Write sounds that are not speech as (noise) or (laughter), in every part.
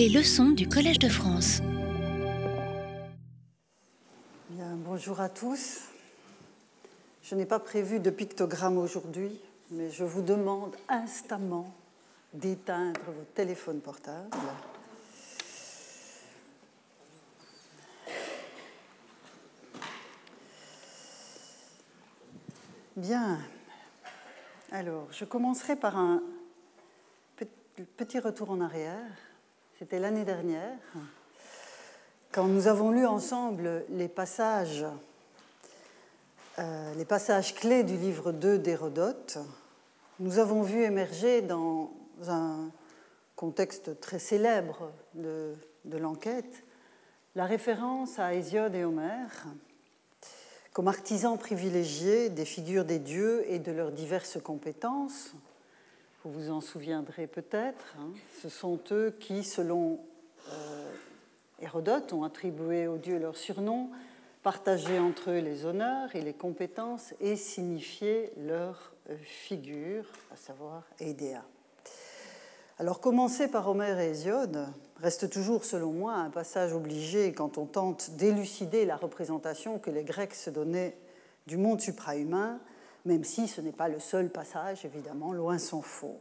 Les leçons du Collège de France. Bien, bonjour à tous. Je n'ai pas prévu de pictogramme aujourd'hui, mais je vous demande instamment d'éteindre vos téléphones portables. Bien. Alors, je commencerai par un petit retour en arrière. C'était l'année dernière, quand nous avons lu ensemble les passages, euh, les passages clés du livre 2 d'Hérodote. Nous avons vu émerger dans un contexte très célèbre de, de l'enquête la référence à Hésiode et Homère comme artisans privilégiés des figures des dieux et de leurs diverses compétences, vous vous en souviendrez peut-être, hein, ce sont eux qui, selon euh, Hérodote, ont attribué aux dieux leurs surnoms, partagé entre eux les honneurs et les compétences et signifié leur figure, à savoir Eidea. Alors commencer par Homère et Hésiode reste toujours, selon moi, un passage obligé quand on tente d'élucider la représentation que les Grecs se donnaient du monde suprahumain, même si ce n'est pas le seul passage, évidemment, loin s'en faut.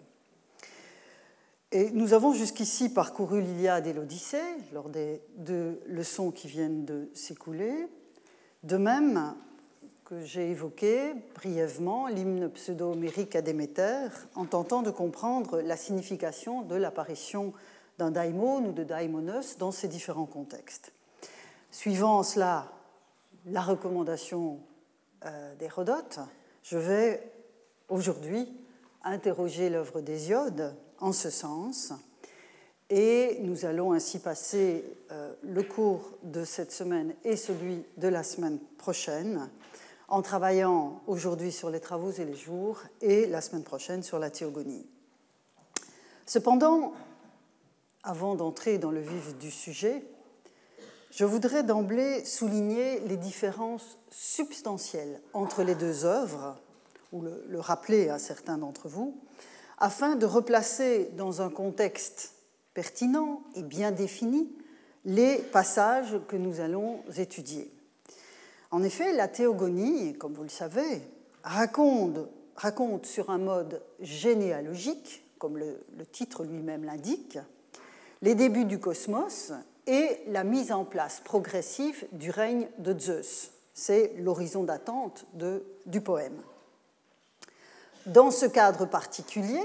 Et nous avons jusqu'ici parcouru l'Iliade et l'Odyssée lors des deux leçons qui viennent de s'écouler. De même, que j'ai évoqué brièvement l'hymne pseudo-homérique à Déméter en tentant de comprendre la signification de l'apparition d'un daimon ou de daimonos dans ces différents contextes. Suivant cela la recommandation euh, d'Hérodote, je vais aujourd'hui interroger l'œuvre d'Hésiode en ce sens et nous allons ainsi passer euh, le cours de cette semaine et celui de la semaine prochaine en travaillant aujourd'hui sur les travaux et les jours et la semaine prochaine sur la théogonie. Cependant, avant d'entrer dans le vif du sujet, je voudrais d'emblée souligner les différences substantielles entre les deux œuvres, ou le, le rappeler à certains d'entre vous, afin de replacer dans un contexte pertinent et bien défini les passages que nous allons étudier. En effet, la théogonie, comme vous le savez, raconte, sur un mode généalogique, comme le titre lui-même l'indique, les débuts du cosmos et la mise en place progressive du règne de Zeus. C'est l'horizon d'attente du poème. Dans ce cadre particulier,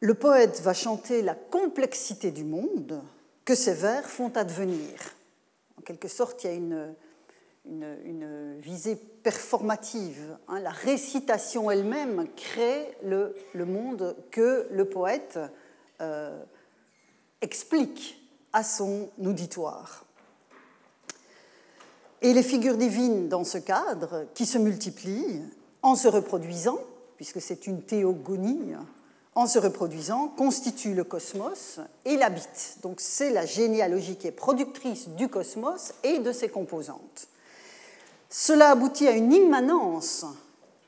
le poète va chanter la complexité du monde que ses vers font advenir en quelque sorte, il y a une, une, visée performative. Hein. La récitation elle-même crée le, le, monde que le poète euh, explique à son auditoire. Et les figures divines dans ce cadre, qui se multiplient en se reproduisant, puisque c'est une théogonie, en se reproduisant, constitue le cosmos et l'habite. Donc c'est la généalogie qui est productrice du cosmos et de ses composantes. Cela aboutit à une immanence,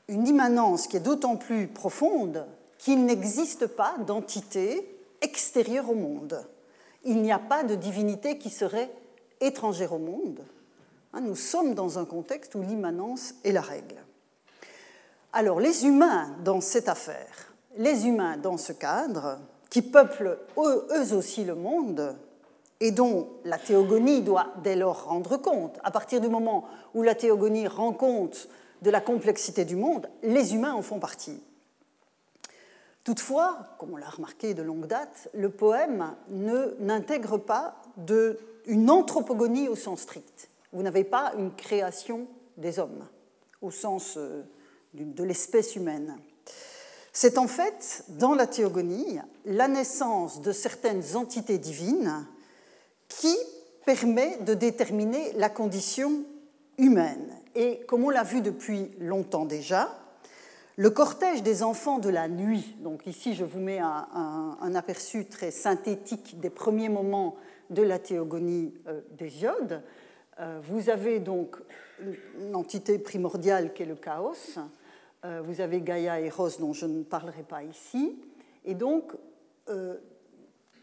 une immanence qui est d'autant plus profonde qu'il n'existe pas d'entité extérieure au monde. Il n'y a pas de divinité qui serait étrangère au monde. Hein, nous sommes dans un contexte où l'immanence est la règle. Alors les humains dans cette affaire, les humains dans ce cadre, qui peuplent eux aussi le monde, et dont la théogonie doit dès lors rendre compte. À partir du moment où la théogonie rend compte de la complexité du monde, les humains en font partie. Toutefois, comme on l'a remarqué de longue date, le poème n'intègre pas une anthropogonie au sens strict. Vous n'avez pas une création des hommes au sens euh, de l'espèce humaine. C'est en fait, dans la théogonie, la naissance de certaines entités divines qui permet de déterminer la condition humaine. Et comme on l'a vu depuis longtemps déjà, le cortège des enfants de la nuit, donc ici je vous mets un, aperçu très synthétique des premiers moments de la théogonie euh, d'Hésiode, euh, vous avez donc une entité primordiale qui est le chaos, euh, vous avez Gaïa et Rose dont je ne parlerai pas ici. Et donc, euh,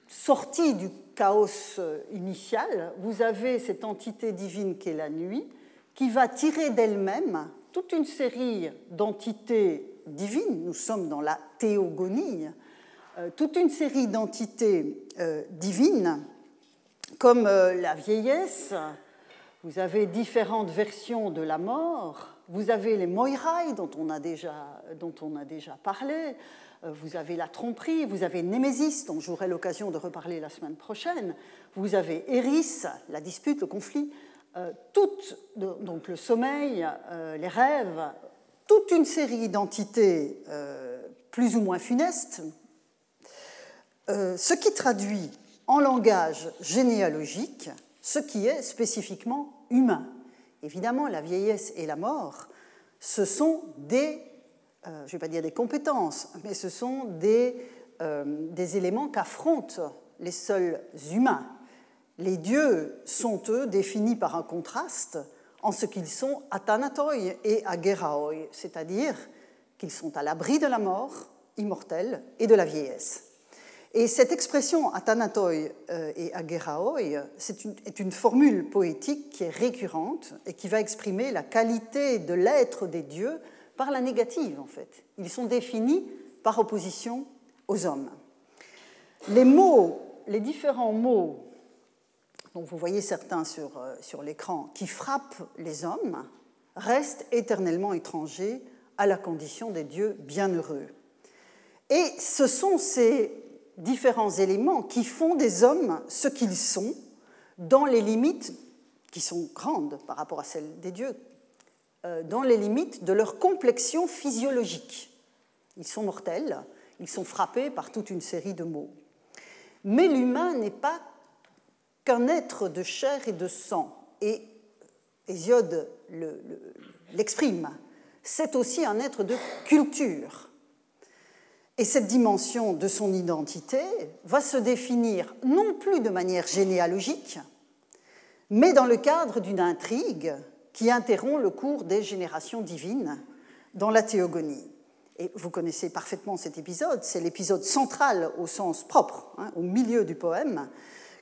sortie du chaos initial, vous avez cette entité divine qui est la nuit, qui va tirer d'elle-même toute une série d'entités divines, nous sommes dans la théogonie, euh, toute une série d'entités euh, divines, comme euh, la vieillesse, vous avez différentes versions de la mort, vous avez les moirai dont on a déjà, dont on a déjà parlé, vous avez la tromperie, vous avez Némésis, dont j'aurai l'occasion de reparler la semaine prochaine, vous avez Eris, la dispute, le conflit, tout, donc le sommeil, les rêves, toute une série d'entités plus ou moins funestes, euh, ce qui traduit en langage généalogique ce qui est spécifiquement humain. Évidemment, la vieillesse et la mort, ce sont des, euh, je ne vais pas dire des compétences, mais ce sont euh, des éléments qu'affrontent les seuls humains. Les dieux sont, eux, définis par un contraste en ce qu'ils sont athanatoi et ageraoi, c'est-à-dire qu'ils sont à l'abri de la mort immortelle et de la vieillesse. Et cette expression athanatoi euh, et une, est une formule poétique qui est récurrente et qui va exprimer la qualité de l'être des dieux par la négative, en fait. Ils sont définis par opposition aux hommes. Les mots, les différents mots, dont vous voyez certains sur, euh, sur l'écran, qui frappent les hommes, restent éternellement étrangers à la condition des dieux bienheureux. Et ce sont ces différents éléments qui font des hommes ce qu'ils sont dans les limites qui sont grandes par rapport à celles des dieux, euh, dans les limites de leur complexion physiologique. Ils sont mortels, ils sont frappés par toute une série de maux. Mais l'humain n'est pas qu'un être de chair et de sang, et Hésiode l'exprime. C'est aussi un être de culture et cette dimension de son identité va se définir non plus de manière généalogique, mais dans le cadre d'une intrigue qui interrompt le cours des générations divines dans la théogonie. Et vous connaissez parfaitement cet épisode, c'est l'épisode central au sens propre, hein, au milieu du poème,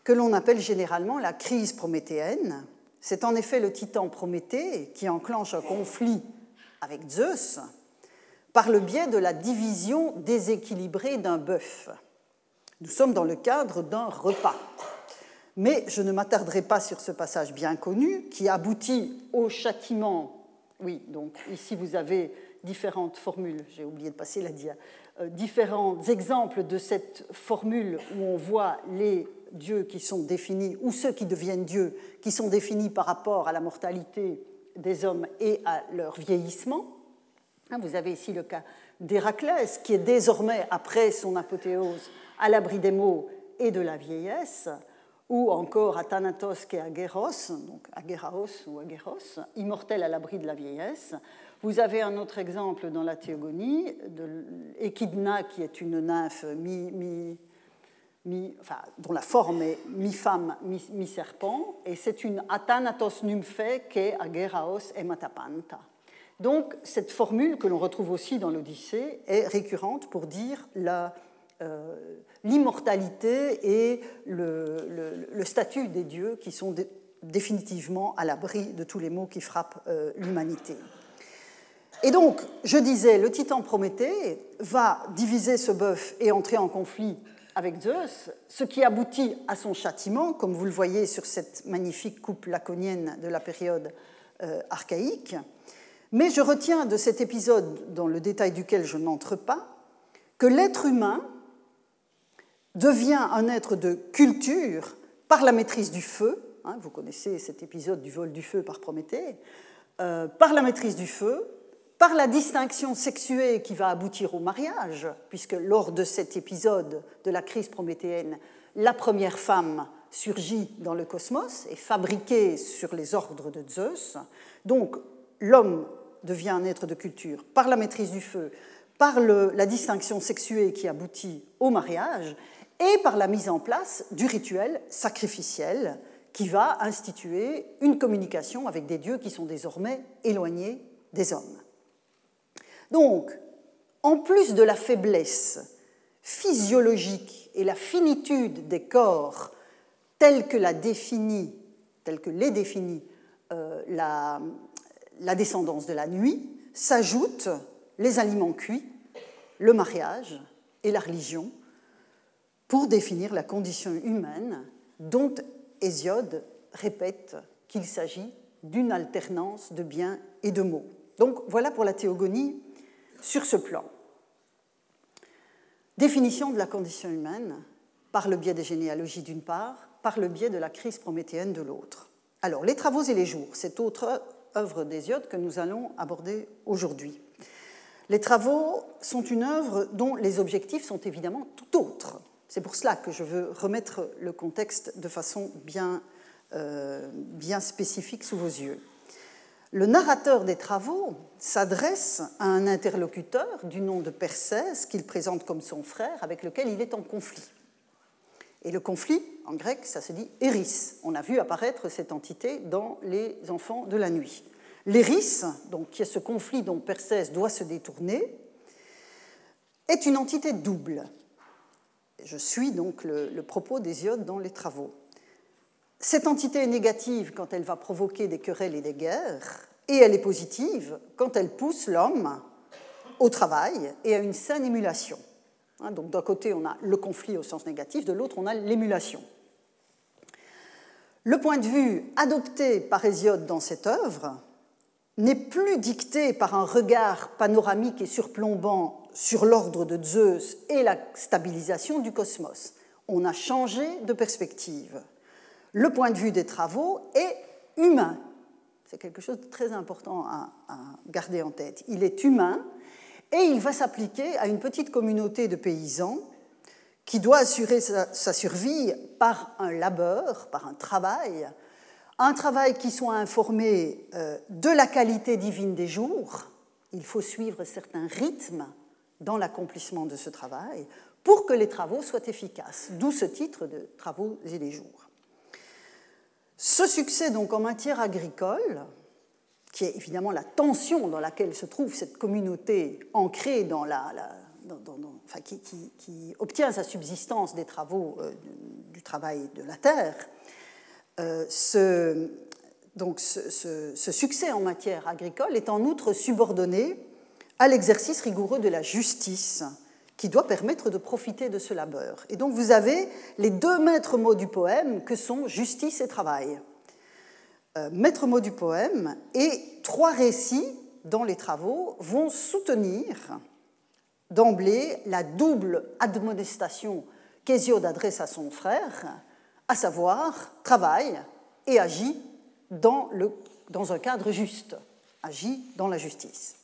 que l'on appelle généralement la crise prométhéenne. C'est en effet le titan Prométhée qui enclenche un conflit avec Zeus, par le biais de la division déséquilibrée d'un bœuf. Nous sommes dans le cadre d'un repas. Mais je ne m'attarderai pas sur ce passage bien connu qui aboutit au châtiment. Oui, donc ici vous avez différentes formules, j'ai oublié de passer la dia, différents exemples de cette formule où on voit les dieux qui sont définis, ou ceux qui deviennent dieux, qui sont définis par rapport à la mortalité des hommes et à leur vieillissement. Hein, vous avez ici le cas d'Héraclès, qui est désormais, après son apothéose, à l'abri des maux et de la vieillesse, ou encore Athanatos qui est Agéros, donc Agéraos ou Agéros, immortel à l'abri de la vieillesse. Vous avez un autre exemple dans la Théogonie, de Échidna, qui est une nymphe dont la forme est mi-femme, mi-serpent, et c'est une Athanatos nymphée qui est Agéraos et Matapanta. Donc cette formule que l'on retrouve aussi dans l'Odyssée est récurrente pour dire euh, l'immortalité et le, statut des dieux qui sont définitivement à l'abri de tous les maux qui frappent euh, l'humanité. Et donc, je disais, le titan Prométhée va diviser ce bœuf et entrer en conflit avec Zeus, ce qui aboutit à son châtiment, comme vous le voyez sur cette magnifique coupe laconienne de la période euh, archaïque. Mais je retiens de cet épisode, dans le détail duquel je n'entre pas, que l'être humain devient un être de culture par la maîtrise du feu, hein, vous connaissez cet épisode du vol du feu par Prométhée, euh, par la maîtrise du feu, par la distinction sexuée qui va aboutir au mariage, puisque lors de cet épisode de la crise prométhéenne, la première femme surgit dans le cosmos et fabriquée sur les ordres de Zeus. Donc l'homme devient un être de culture par la maîtrise du feu, par la distinction sexuée qui aboutit au mariage et par la mise en place du rituel sacrificiel qui va instituer une communication avec des dieux qui sont désormais éloignés des hommes. Donc, en plus de la faiblesse physiologique et la finitude des corps telle que la définit, que les définit euh, la, descendance de la nuit, s'ajoutent les aliments cuits, le mariage et la religion pour définir la condition humaine dont Hésiode répète qu'il s'agit d'une alternance de biens et de mots. Donc voilà pour la théogonie sur ce plan. Définition de la condition humaine par le biais des généalogies d'une part, par le biais de la crise prométhéenne de l'autre. Alors, les travaux et les jours, cette autre œuvre d'Hésiode que nous allons aborder aujourd'hui. Les travaux sont une œuvre dont les objectifs sont évidemment tout autres. C'est pour cela que je veux remettre le contexte de façon bien, euh, bien spécifique sous vos yeux. Le narrateur des travaux s'adresse à un interlocuteur du nom de Persès qu'il présente comme son frère avec lequel il est en conflit. Et le conflit, en grec, ça se dit Eris. On a vu apparaître cette entité dans les enfants de la nuit. L'Eris, donc qui est ce conflit dont Persès doit se détourner, est une entité double. Je suis donc le, le propos d'Hésiode dans les travaux. Cette entité est négative quand elle va provoquer des querelles et des guerres, et elle est positive quand elle pousse l'homme au travail et à une saine émulation. Hein, donc d'un côté, on a le conflit au sens négatif, de l'autre, on a l'émulation. Le point de vue adopté par Hésiode dans cette œuvre n'est plus dicté par un regard panoramique et surplombant sur l'ordre de Zeus et la stabilisation du cosmos. On a changé de perspective le point de vue des travaux est humain. C'est quelque chose de très important à, garder en tête. Il est humain et il va s'appliquer à une petite communauté de paysans qui doit assurer sa, survie par un labeur, par un travail, un travail qui soit informé euh, de la qualité divine des jours. Il faut suivre certains rythmes dans l'accomplissement de ce travail pour que les travaux soient efficaces, d'où ce titre de Travaux et les jours. Ce succès donc en matière agricole, qui est évidemment la tension dans laquelle se trouve cette communauté ancrée dans la, qui, obtient sa subsistance des travaux euh, du travail de la terre, euh, ce, succès en matière agricole est en outre subordonné à l'exercice rigoureux de la justice qui doit permettre de profiter de ce labeur. Et donc vous avez les deux maîtres mots du poème que sont justice et travail. Euh, maîtres mots du poème et trois récits dans les travaux vont soutenir d'emblée la double admonestation qu'Hésiode adresse à son frère, à savoir travaille et agit dans, le, dans un cadre juste, agit dans la justice.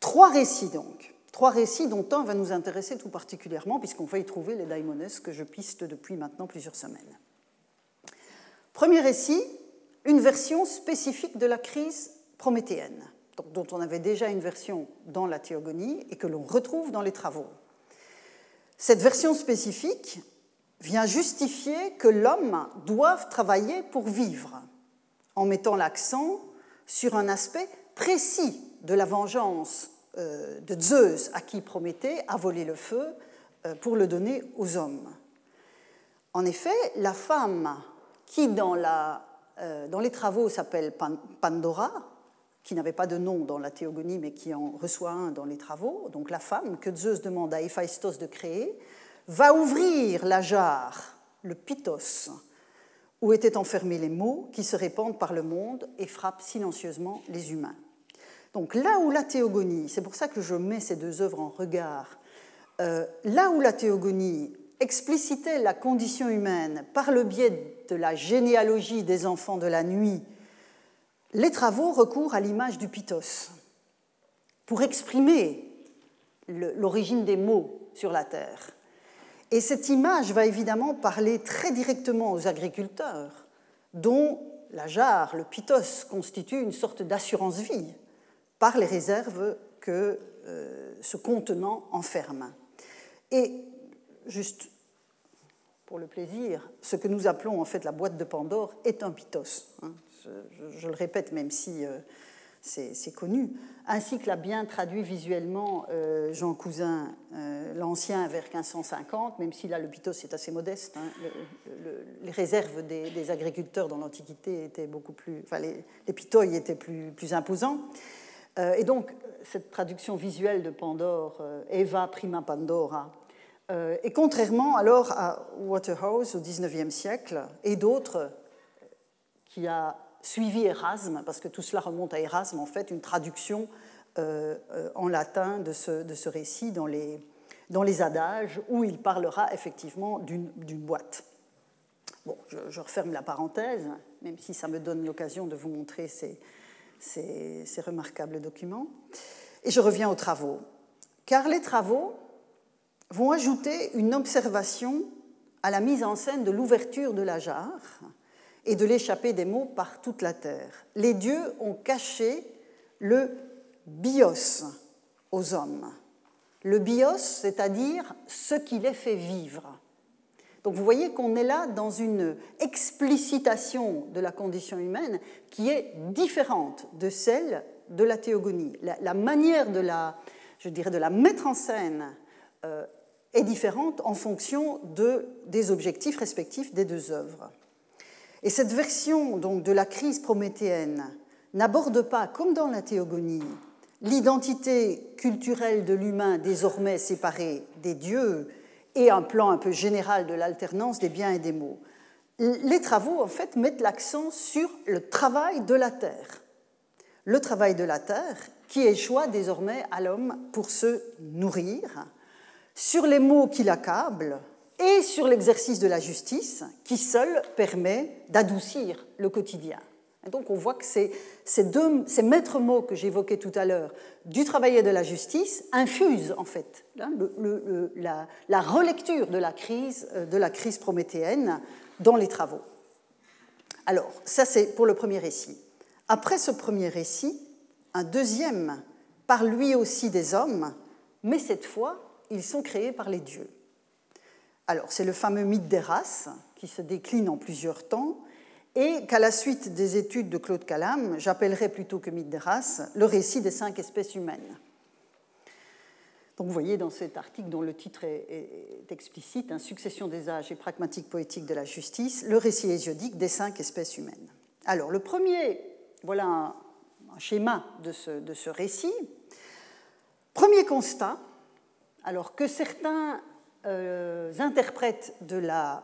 Trois récits donc Trois récits dont un va nous intéresser tout particulièrement, puisqu'on va y trouver les daimones que je piste depuis maintenant plusieurs semaines. Premier récit, une version spécifique de la crise prométhéenne, dont on avait déjà une version dans la théogonie et que l'on retrouve dans les travaux. Cette version spécifique vient justifier que l'homme doive travailler pour vivre, en mettant l'accent sur un aspect précis de la vengeance de Zeus à qui Prométhée a volé le feu euh, pour le donner aux hommes. En effet, la femme qui, dans, euh, les travaux, s'appelle Pandora, qui n'avait pas de nom dans la théogonie, mais qui en reçoit un dans les travaux, donc la femme que Zeus demande à Héphaïstos de créer, va ouvrir la jarre, le pitos, où étaient enfermés les mots qui se répandent par le monde et frappent silencieusement les humains. Donc là où la théogonie, c'est pour ça que je mets ces deux œuvres en regard, euh, là où la théogonie explicitait la condition humaine par le biais de la généalogie des enfants de la nuit, les travaux recourent à l'image du pitos pour exprimer l'origine des mots sur la terre. Et cette image va évidemment parler très directement aux agriculteurs, dont la jarre, le pitos, constitue une sorte d'assurance vie par les réserves que euh, ce contenant enferme. Et juste pour le plaisir, ce que nous appelons en fait la boîte de Pandore est un pitos. Hein. Je, le répète, même si euh, c'est connu, ainsi que l'a bien traduit visuellement euh, Jean Cousin, l'Ancien, vers 1550, même si là le pitos est assez modeste. Hein, les réserves des, agriculteurs dans l'Antiquité étaient beaucoup plus. Enfin, les, les étaient plus imposants. Euh, et donc, cette traduction visuelle de Pandore, Eva prima Pandora, et contrairement alors à Waterhouse au XIXe siècle et d'autres, qui a suivi Erasme, parce que tout cela remonte à Erasme, en fait, une traduction euh, euh, en latin de ce, récit dans les, adages, où il parlera effectivement d'une boîte. Bon, je, referme la parenthèse, même si ça me donne l'occasion de vous montrer ces, ces, remarquables documents. Et je reviens aux travaux. Car les travaux vont ajouter une observation à la mise en scène de l'ouverture de la jarre, et de l'échapper des mots par toute la terre. Les dieux ont caché le bios aux hommes. Le bios, c'est-à-dire ce qui les fait vivre. Donc vous voyez qu'on est là dans une explicitation de la condition humaine qui est différente de celle de la théogonie. La, manière de la, je dirais, de la mettre en scène euh, est différente en fonction de, des objectifs respectifs des deux œuvres. Et cette version donc, de la crise prométhéenne n'aborde pas, comme dans la théogonie, l'identité culturelle de l'humain désormais séparée des dieux et un plan un peu général de l'alternance des biens et des maux. Les travaux, en fait, mettent l'accent sur le travail de la terre. Le travail de la terre qui échoit désormais à l'homme pour se nourrir, sur les maux qui l'accablent, et sur l'exercice de la justice qui seul permet d'adoucir le quotidien. Et donc on voit que ces, ces, deux, ces maîtres mots que j'évoquais tout à l'heure, du travail et de la justice, infusent en fait hein, la, la, relecture de la, crise, euh, de la crise prométhéenne dans les travaux. Alors, ça c'est pour le premier récit. Après ce premier récit, un deuxième parle lui aussi des hommes, mais cette fois, ils sont créés par les dieux. Alors, c'est le fameux mythe des races qui se décline en plusieurs temps et qu'à la suite des études de Claude Calam, j'appellerai plutôt que mythe des races le récit des cinq espèces humaines. Donc vous voyez dans cet article dont le titre est, explicite, hein, Succession des âges et pragmatique poétique de la justice, le récit hésiodique des cinq espèces humaines. Alors le premier, voilà un, schéma de ce, récit. Premier constat, alors que certains euh, interprètes de l'œuvre,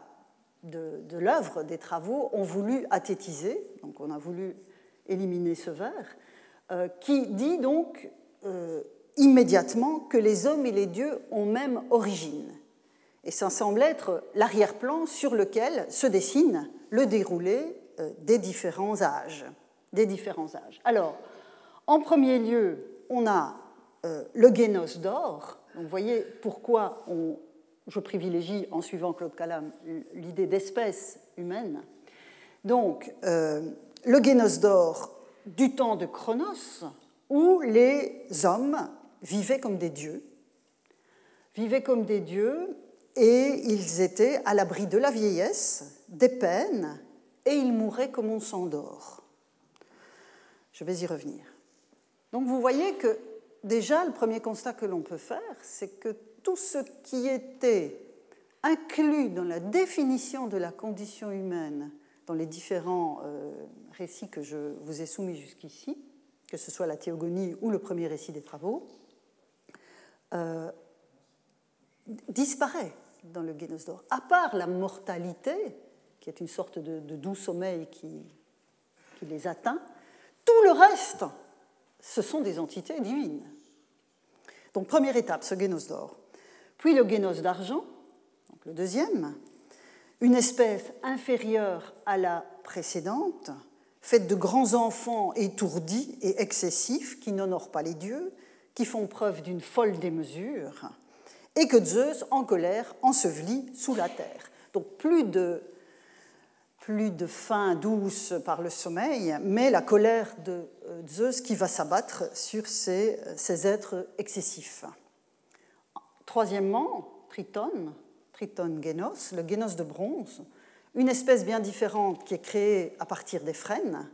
de, des travaux, ont voulu athétiser, donc on a voulu éliminer ce vers, euh, qui dit donc euh, immédiatement que les hommes et les dieux ont même origine. Et ça semble être l'arrière-plan sur lequel se dessine le déroulé des différents âges. Des différents âges. Alors, en premier lieu, on a le génos d'or. Vous voyez pourquoi on, je privilégie, en suivant Claude Calam, l'idée d'espèce humaine. Donc, euh, le génos d'or du temps de Chronos, où les hommes vivaient comme des dieux, vivaient comme des dieux, et ils étaient à l'abri de la vieillesse, des peines, et ils mouraient comme on s'endort. Je vais y revenir. Donc vous voyez que déjà, le premier constat que l'on peut faire, c'est que tout ce qui était inclus dans la définition de la condition humaine dans les différents euh, récits que je vous ai soumis jusqu'ici, que ce soit la théogonie ou le premier récit des travaux, euh, disparaît dans le Génos d'or, à part la mortalité, qui est une sorte de, doux sommeil qui, les atteint, tout le reste, ce sont des entités divines. Donc première étape, ce Génos d'or. Puis le génos d'argent, le deuxième, une espèce inférieure à la précédente, faite de grands enfants étourdis et excessifs qui n'honorent pas les dieux, qui font preuve d'une folle démesure, et que Zeus, en colère, ensevelit sous la terre. Donc plus de, plus de faim douce par le sommeil, mais la colère de euh, Zeus qui va s'abattre sur ces, ces êtres excessifs. Troisièmement, Triton, Triton génos, le génos de bronze, une espèce bien différente qui est créée à partir des frênes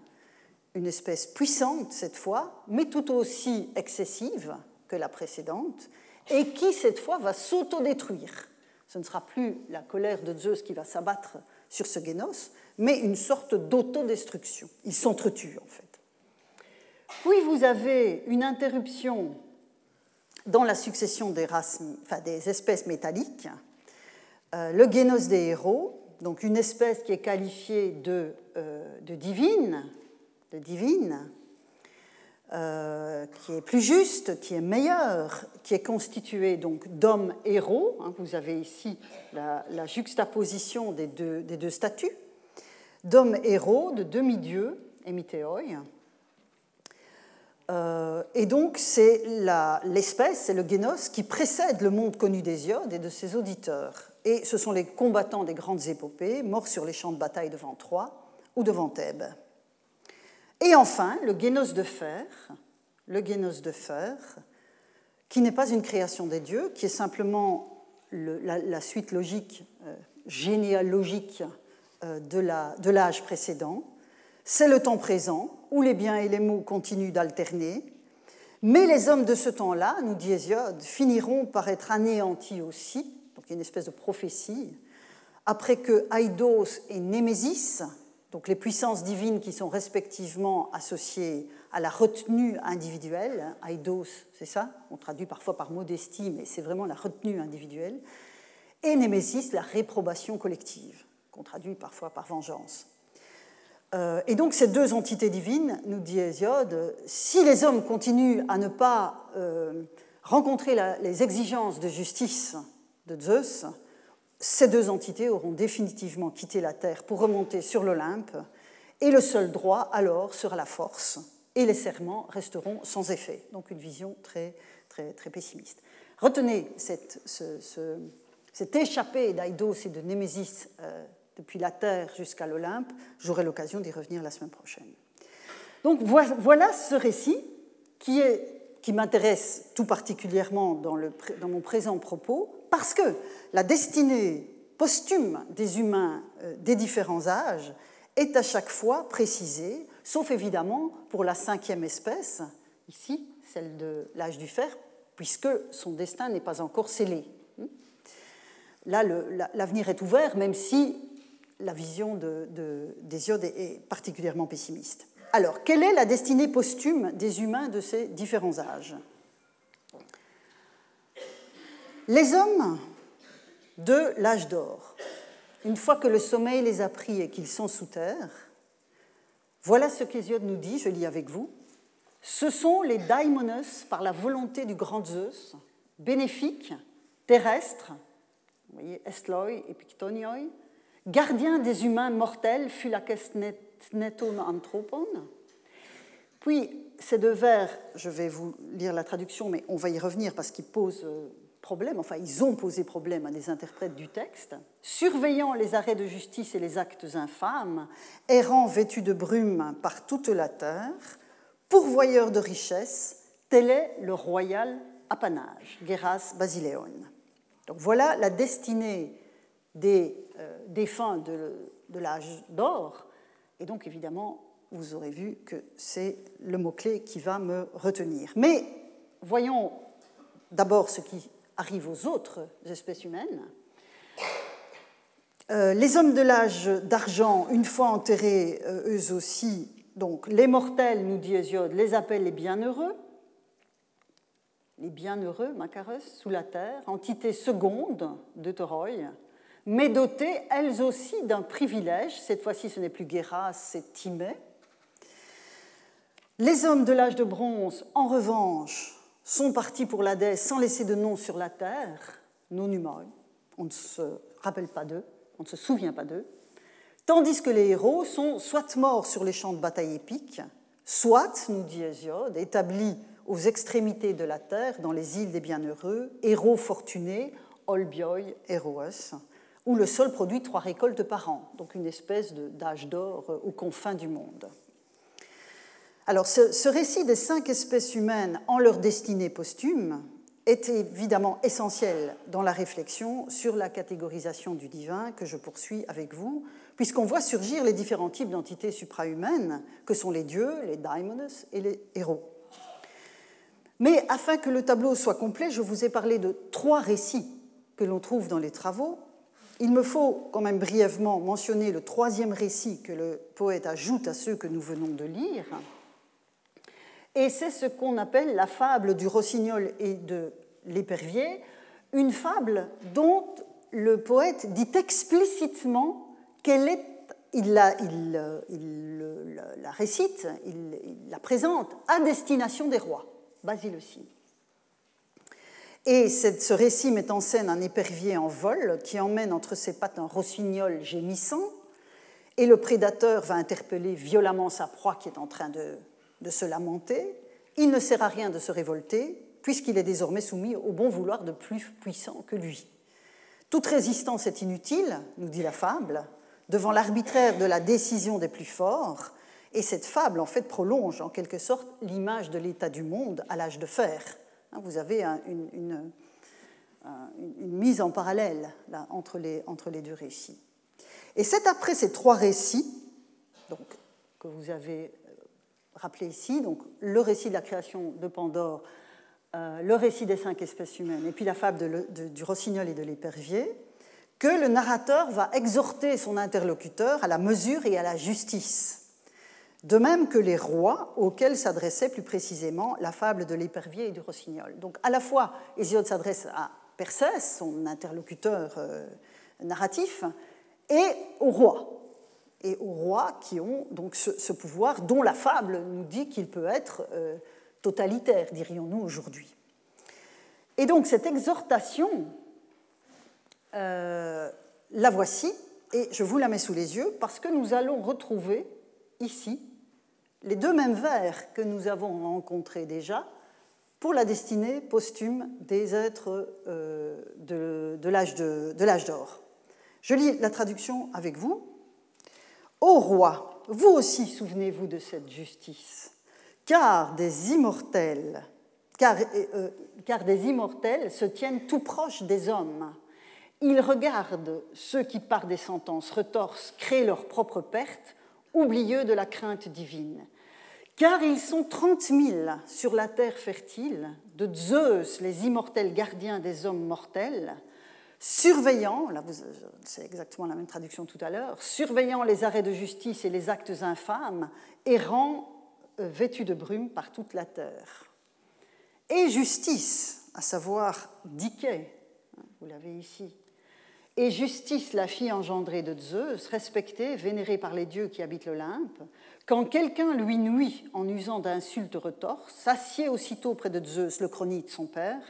une espèce puissante cette fois, mais tout aussi excessive que la précédente, et qui cette fois va s'autodétruire. Ce ne sera plus la colère de Zeus qui va s'abattre sur ce génos, mais une sorte d'autodestruction. Il s'entretue en fait. Puis vous avez une interruption dans la succession des, races, des espèces métalliques, euh, le génos des héros, donc une espèce qui est qualifiée de, euh, divine, de divine euh, qui est plus juste, qui est meilleure, qui est constituée d'hommes héros. Hein, vous avez ici la, juxtaposition des deux, statuts d'hommes héros, de demi-dieux, hémitéoi. Euh, et donc, c'est l'espèce, c'est le génos qui précède le monde connu des Iodes et de ses auditeurs. Et ce sont les combattants des grandes épopées, morts sur les champs de bataille devant Troie ou devant Thèbes. Et enfin, le génos de fer, de fer, qui n'est pas une création des dieux, qui est simplement la, suite logique, euh, généalogique euh, de l'âge précédent. C'est le temps présent, où les biens et les maux continuent d'alterner. Mais les hommes de ce temps-là, nous dit Hésiode, finiront par être anéantis aussi, donc une espèce de prophétie, après que Aïdos et Némésis, donc les puissances divines qui sont respectivement associées à la retenue individuelle, aidos, c'est ça, on traduit parfois par modestie, mais c'est vraiment la retenue individuelle, et némésis, la réprobation collective, qu'on traduit parfois par vengeance. Euh, et donc ces deux entités divines, nous dit Hésiode, si les hommes continuent à ne pas euh, rencontrer les exigences de justice de Zeus, ces deux entités auront définitivement quitté la Terre pour remonter sur l'Olympe, et le seul droit alors sera la force, et les serments resteront sans effet. Donc une vision très, très, très pessimiste. Retenez cette, ce, échappée d'Aïdos et de Némésis euh, depuis la Terre jusqu'à l'Olympe. J'aurai l'occasion d'y revenir la semaine prochaine. Donc voilà ce récit qui, m'intéresse tout particulièrement dans mon présent propos, parce que la destinée posthume des humains euh, des différents âges est à chaque fois précisée, sauf évidemment pour la cinquième espèce, ici, celle de l'âge du fer, puisque son destin n'est pas encore scellé. Là, l'avenir est ouvert, même si la vision d'Hésiode est particulièrement pessimiste. Alors, quelle est la destinée posthume des humains de ces différents âges? Les hommes de l'âge d'or, une fois que le sommeil les a pris et qu'ils sont sous terre, voilà ce qu'Hésiode nous dit, je lis avec vous. Ce sont les daimonos par la volonté du grand Zeus, bénéfiques, terrestres, vous voyez, estloi et gardiens des humains mortels, phylakes neton anthropon. Puis, ces deux vers, je vais vous lire la traduction, mais on va y revenir parce qu'ils posent euh, problème, enfin ils ont posé problème à des interprètes du texte, surveillant les arrêts de justice et les actes infâmes, errant vêtus de brume par toute la terre, pourvoyeurs de richesses, tel est le royal apanage, Geras Basileon. Donc voilà la destinée des euh, de, l'âge d'or, et donc évidemment vous aurez vu que c'est le mot-clé qui va me retenir. Mais voyons d'abord ce qui arrive aux autres espèces humaines. Euh, les hommes de l'âge d'argent, une fois enterrés euh, eux aussi, donc les mortels, nous dit Hésiode, les appellent les bienheureux, les bienheureux, Macaros, sous la terre, entité seconde de Toroï, mais dotées elles aussi d'un privilège, cette fois-ci ce n'est plus Guéras, c'est Timée. Les hommes de l'âge de bronze, en revanche, sont partis pour l'Hadès sans laisser de nom sur la terre, non humains, on ne se rappelle pas d'eux, on ne se souvient pas d'eux, tandis que les héros sont soit morts sur les champs de bataille épiques, soit, nous dit Hésiode, établis aux extrémités de la terre, dans les îles des bienheureux, héros fortunés, Olbioi, Héroes, où le sol produit trois récoltes par an, donc une espèce d'âge d'or aux confins du monde. Alors ce, récit des cinq espèces humaines en leur destinée posthume est évidemment essentiel dans la réflexion sur la catégorisation du divin que je poursuis avec vous, puisqu'on voit surgir les différents types d'entités suprahumaines que sont les dieux, les daimonos et les héros. Mais afin que le tableau soit complet, je vous ai parlé de trois récits que l'on trouve dans les travaux. Il me faut quand même brièvement mentionner le troisième récit que le poète ajoute à ceux que nous venons de lire. Et c'est ce qu'on appelle la fable du rossignol et de l'épervier, une fable dont le poète dit explicitement qu'elle est, il la, récite, il, la présente à destination des rois. Basile. Et ce récit met en scène un épervier en vol qui emmène entre ses pattes un rossignol gémissant, et le prédateur va interpeller violemment sa proie qui est en train de, se lamenter. Il ne sert à rien de se révolter, puisqu'il est désormais soumis au bon vouloir de plus puissant que lui. Toute résistance est inutile, nous dit la fable, devant l'arbitraire de la décision des plus forts, et cette fable, en fait, prolonge en quelque sorte l'image de l'état du monde à l'âge de fer. Hein, vous avez une, mise en parallèle entre, les, deux récits. Et c'est après ces trois récits, que vous avez euh, rappelé ici, le récit de la création de Pandore, euh, le récit des cinq espèces humaines, et puis la fable du rossignol et de l'épervier, que le narrateur va exhorter son interlocuteur à la mesure et à la justice de même que les rois auxquels s'adressait plus précisément la fable de l'épervier et du rossignol. Donc à la fois, Hésiode s'adresse à Persès, son interlocuteur euh, narratif, et aux rois, et aux rois qui ont donc ce, pouvoir dont la fable nous dit qu'il peut être euh, totalitaire, dirions-nous aujourd'hui. Et donc cette exhortation, euh, la voici, et je vous la mets sous les yeux parce que nous allons retrouver ici les deux mêmes vers que nous avons rencontrés déjà pour la destinée posthume des êtres euh, de, l'âge d'or. Je lis la traduction avec vous. Ô roi, vous aussi souvenez-vous de cette justice, car des immortels, car, euh, car des immortels se tiennent tout proches des hommes. Ils regardent ceux qui, par des sentences retorses, créent leur propre perte oublieux de la crainte divine. Car ils sont trente mille sur la terre fertile, de Zeus, les immortels gardiens des hommes mortels, surveillant, là c'est exactement la même traduction tout à l'heure, surveillant les arrêts de justice et les actes infâmes, errant euh, vêtus de brume par toute la terre. Et justice, à savoir Diké, hein, vous l'avez ici, et Justice, la fille engendrée de Zeus, respectée, vénérée par les dieux qui habitent l'Olympe, quand quelqu'un lui nuit en usant d'insultes retorses, s'assied aussitôt près de Zeus, le chronite, son père,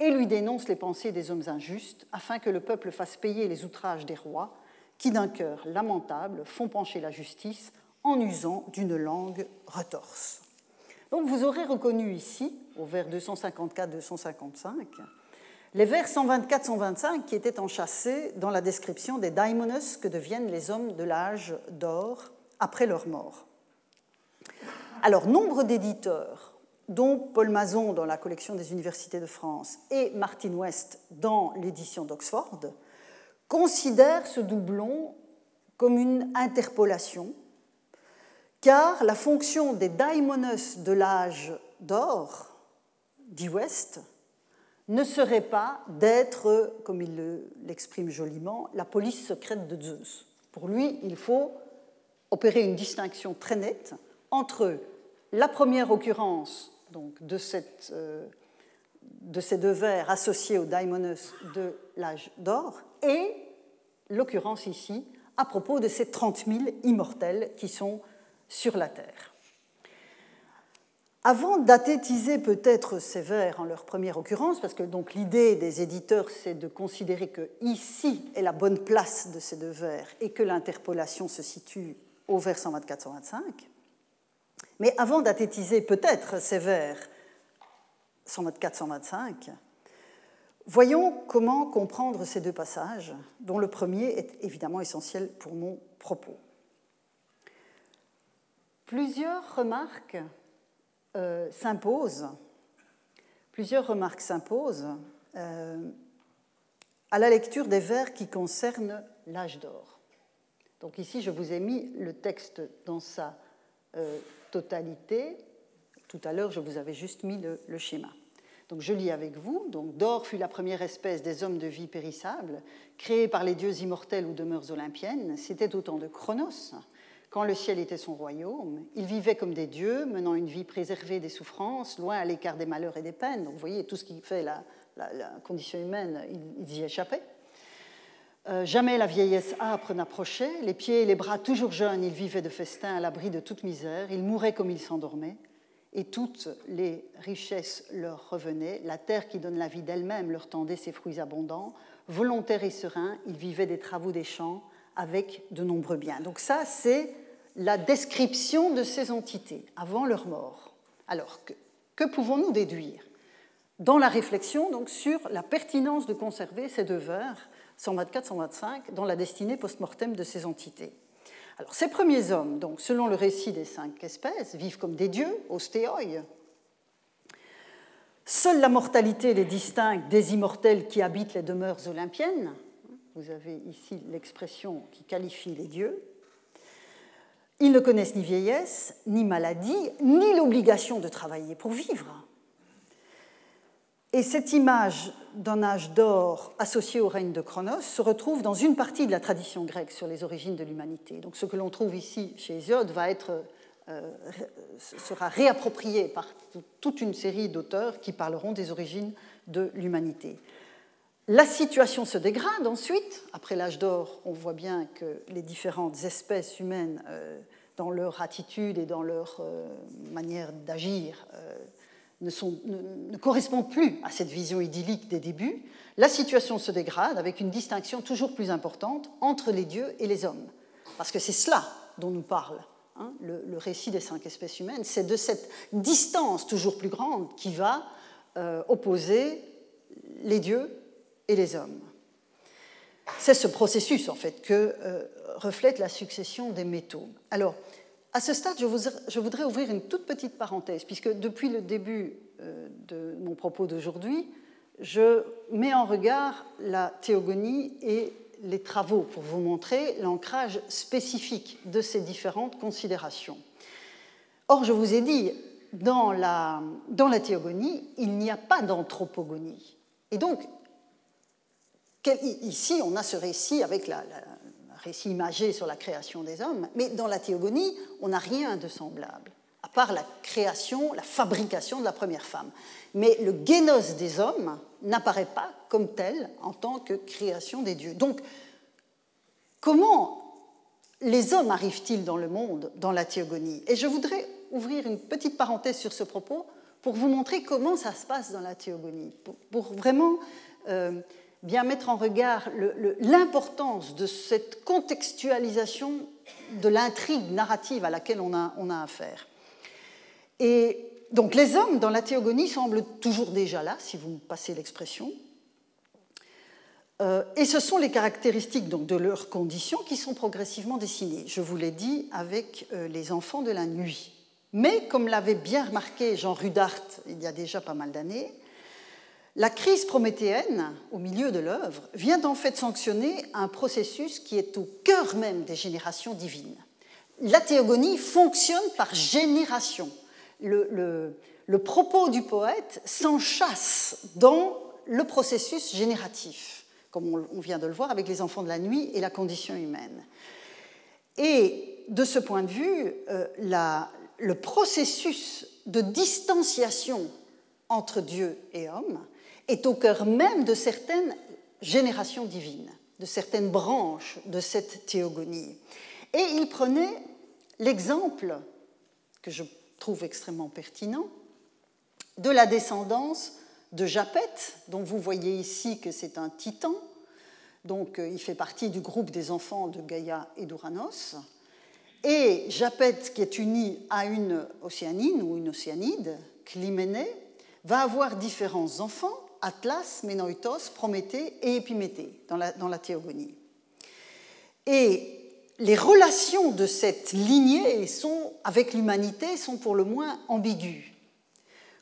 et lui dénonce les pensées des hommes injustes, afin que le peuple fasse payer les outrages des rois, qui d'un cœur lamentable font pencher la justice en usant d'une langue retorse. Donc vous aurez reconnu ici, au vers 254-255, les vers 124-125 qui étaient enchâssés dans la description des daimonos que deviennent les hommes de l'âge d'or après leur mort. Alors, nombre d'éditeurs, dont Paul Mazon dans la collection des universités de France et Martin West dans l'édition d'Oxford, considèrent ce doublon comme une interpolation, car la fonction des daimonos de l'âge d'or, dit West, ne serait pas d'être, comme il l'exprime joliment, la police secrète de Zeus. Pour lui, il faut opérer une distinction très nette entre la première occurrence donc, de, euh, ces deux vers associés aux daimonos de l'âge d'or et l'occurrence ici à propos de ces 30 000 immortels qui sont sur la Terre. Avant d'athétiser peut-être ces vers en leur première occurrence, parce que donc l'idée des éditeurs c'est de considérer que ici est la bonne place de ces deux vers et que l'interpolation se situe au vers 124-125, mais avant d'athétiser peut-être ces vers 124-125, voyons comment comprendre ces deux passages, dont le premier est évidemment essentiel pour mon propos. Plusieurs remarques euh, plusieurs remarques s'imposent euh, à la lecture des vers qui concernent l'âge d'or. Donc ici, je vous ai mis le texte dans sa euh, totalité. Tout à l'heure, je vous avais juste mis le, schéma. Donc je lis avec vous. Donc d'or fut la première espèce des hommes de vie périssables, créés par les dieux immortels ou demeures olympiennes. C'était au temps de Chronos, quand le ciel était son royaume. Ils vivaient comme des dieux, menant une vie préservée des souffrances, loin à l'écart des malheurs et des peines. Donc vous voyez, tout ce qui fait la, condition humaine, ils, y échappaient. Euh, jamais la vieillesse âpre n'approchait, les pieds et les bras toujours jeunes, ils vivaient de festin à l'abri de toute misère, ils mouraient comme ils s'endormaient, et toutes les richesses leur revenaient, la terre qui donne la vie d'elle-même leur tendait ses fruits abondants, volontaires et sereins, ils vivaient des travaux des champs avec de nombreux biens. Donc ça, c'est la description de ces entités avant leur mort. Alors, que, pouvons-nous déduire dans la réflexion donc, sur la pertinence de conserver ces deux vers 124-125 dans la destinée post-mortem de ces entités? Alors, ces premiers hommes, donc, selon le récit des cinq espèces, vivent comme des dieux, ostéoi. Seule la mortalité les distingue des immortels qui habitent les demeures olympiennes. Vous avez ici l'expression qui qualifie les dieux. Ils ne connaissent ni vieillesse, ni maladie, ni l'obligation de travailler pour vivre. Et cette image d'un âge d'or associé au règne de Chronos se retrouve dans une partie de la tradition grecque sur les origines de l'humanité. Donc ce que l'on trouve ici chez Hésiode va être, euh, sera réapproprié par toute une série d'auteurs qui parleront des origines de l'humanité. La situation se dégrade ensuite. Après l'âge d'or, on voit bien que les différentes espèces humaines, euh, dans leur attitude et dans leur euh, manière d'agir, euh, ne, correspondent plus à cette vision idyllique des débuts. La situation se dégrade avec une distinction toujours plus importante entre les dieux et les hommes. Parce que c'est cela dont nous parle hein, le, récit des cinq espèces humaines. C'est de cette distance toujours plus grande qui va opposer les dieux et les hommes. C'est ce processus, en fait, que euh, reflète la succession des métaux. Alors, à ce stade, je, voudrais ouvrir une toute petite parenthèse, puisque depuis le début euh, de mon propos d'aujourd'hui, je mets en regard la théogonie et les travaux pour vous montrer l'ancrage spécifique de ces différentes considérations. Or, je vous ai dit, dans la, dans la théogonie, il n'y a pas d'anthropogonie. Et donc, Ici, on a ce récit avec la, récit imagé sur la création des hommes, mais dans la théogonie, on n'a rien de semblable, à part la création, la fabrication de la première femme. Mais le génos des hommes n'apparaît pas comme tel en tant que création des dieux. Donc, comment les hommes arrivent-ils dans le monde dans la théogonie? Et je voudrais ouvrir une petite parenthèse sur ce propos pour vous montrer comment ça se passe dans la théogonie, pour, vraiment euh, bien mettre en regard l'importance de cette contextualisation de l'intrigue narrative à laquelle on a, affaire. Et donc les hommes dans la théogonie semblent toujours déjà là, si vous me passez l'expression. Euh, et ce sont les caractéristiques donc, de leurs conditions qui sont progressivement dessinées. Je vous l'ai dit avec euh, les enfants de la nuit. Mais comme l'avait bien remarqué Jean Rudart il y a déjà pas mal d'années, la crise prométhéenne, au milieu de l'œuvre, vient en fait sanctionner un processus qui est au cœur même des générations divines. La théogonie fonctionne par génération. Le, propos du poète s'enchasse dans le processus génératif, comme on, vient de le voir avec les enfants de la nuit et la condition humaine. Et de ce point de vue, euh, le processus de distanciation entre Dieu et homme est au cœur même de certaines générations divines, de certaines branches de cette théogonie. Et il prenait l'exemple, que je trouve extrêmement pertinent, de la descendance de Japet, dont vous voyez ici que c'est un titan, donc euh, il fait partie du groupe des enfants de Gaïa et d'Uranos. Et Japet, qui est uni à une océanine ou une océanide, Clyménée, va avoir différents enfants Atlas, Ménoïtos, Prométhée et Épiméthée dans la, dans la théogonie. Et les relations de cette lignée sont, avec l'humanité sont pour le moins ambiguës.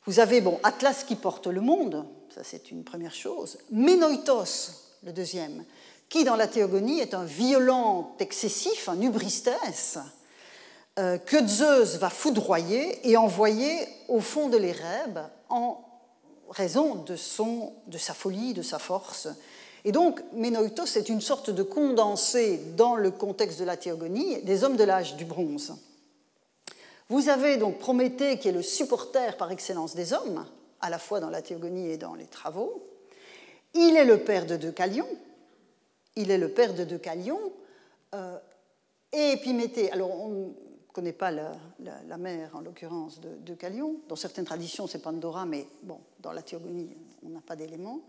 Vous avez, bon, Atlas qui porte le monde, ça c'est une première chose. Ménoïtos, le deuxième, qui dans la théogonie est un violent excessif, un ubristes, euh, que Zeus va foudroyer et envoyer au fond de l'Érèbe en raison de, son, de sa folie, de sa force. Et donc, Ménoïtos est une sorte de condensé dans le contexte de la théogonie des hommes de l'âge du bronze. Vous avez donc Prométhée qui est le supporter par excellence des hommes, à la fois dans la théogonie et dans les travaux. Il est le père de Deucalion. Il est le père de Deucalion. Euh, et Épiméthée, alors connaît pas la, mère, en l'occurrence, de, Calion. Dans certaines traditions, c'est Pandora, mais bon, dans la théogonie, on n'a pas d'éléments.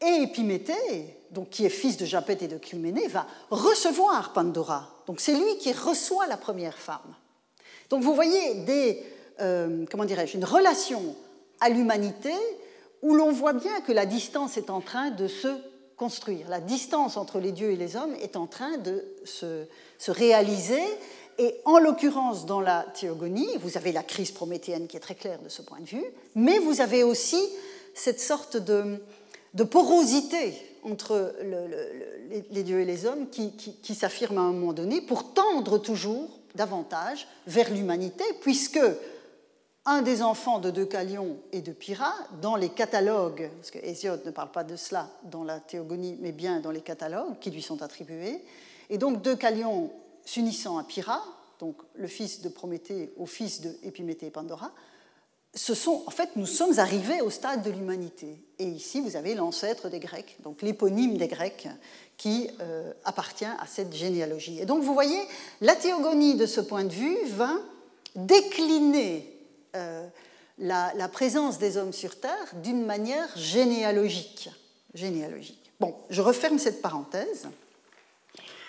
Et Épiméthée, donc, qui est fils de Japet et de Clyménée, va recevoir Pandora. Donc c'est lui qui reçoit la première femme. Donc vous voyez des, euh, comment dirais-je, une relation à l'humanité où l'on voit bien que la distance est en train de se construire. La distance entre les dieux et les hommes est en train de se, se réaliser et en l'occurrence, dans la théogonie, vous avez la crise prométhéenne qui est très claire de ce point de vue, mais vous avez aussi cette sorte de, porosité entre les, dieux et les hommes qui, s'affirme à un moment donné pour tendre toujours davantage vers l'humanité, puisque un des enfants de Deucalion et de Pyrrha, dans les catalogues, parce que Hésiode ne parle pas de cela dans la théogonie, mais bien dans les catalogues qui lui sont attribués, et donc Deucalion s'unissant à Pyrrha, donc le fils de Prométhée au fils de Épiméthée et Pandora, ce sont, en fait, nous sommes arrivés au stade de l'humanité. Et ici, vous avez l'ancêtre des Grecs, donc l'éponyme des Grecs, qui euh, appartient à cette généalogie. Et donc, vous voyez, la théogonie, de ce point de vue, va décliner euh, la, la, présence des hommes sur Terre d'une manière généalogique. généalogique. Bon, je referme cette parenthèse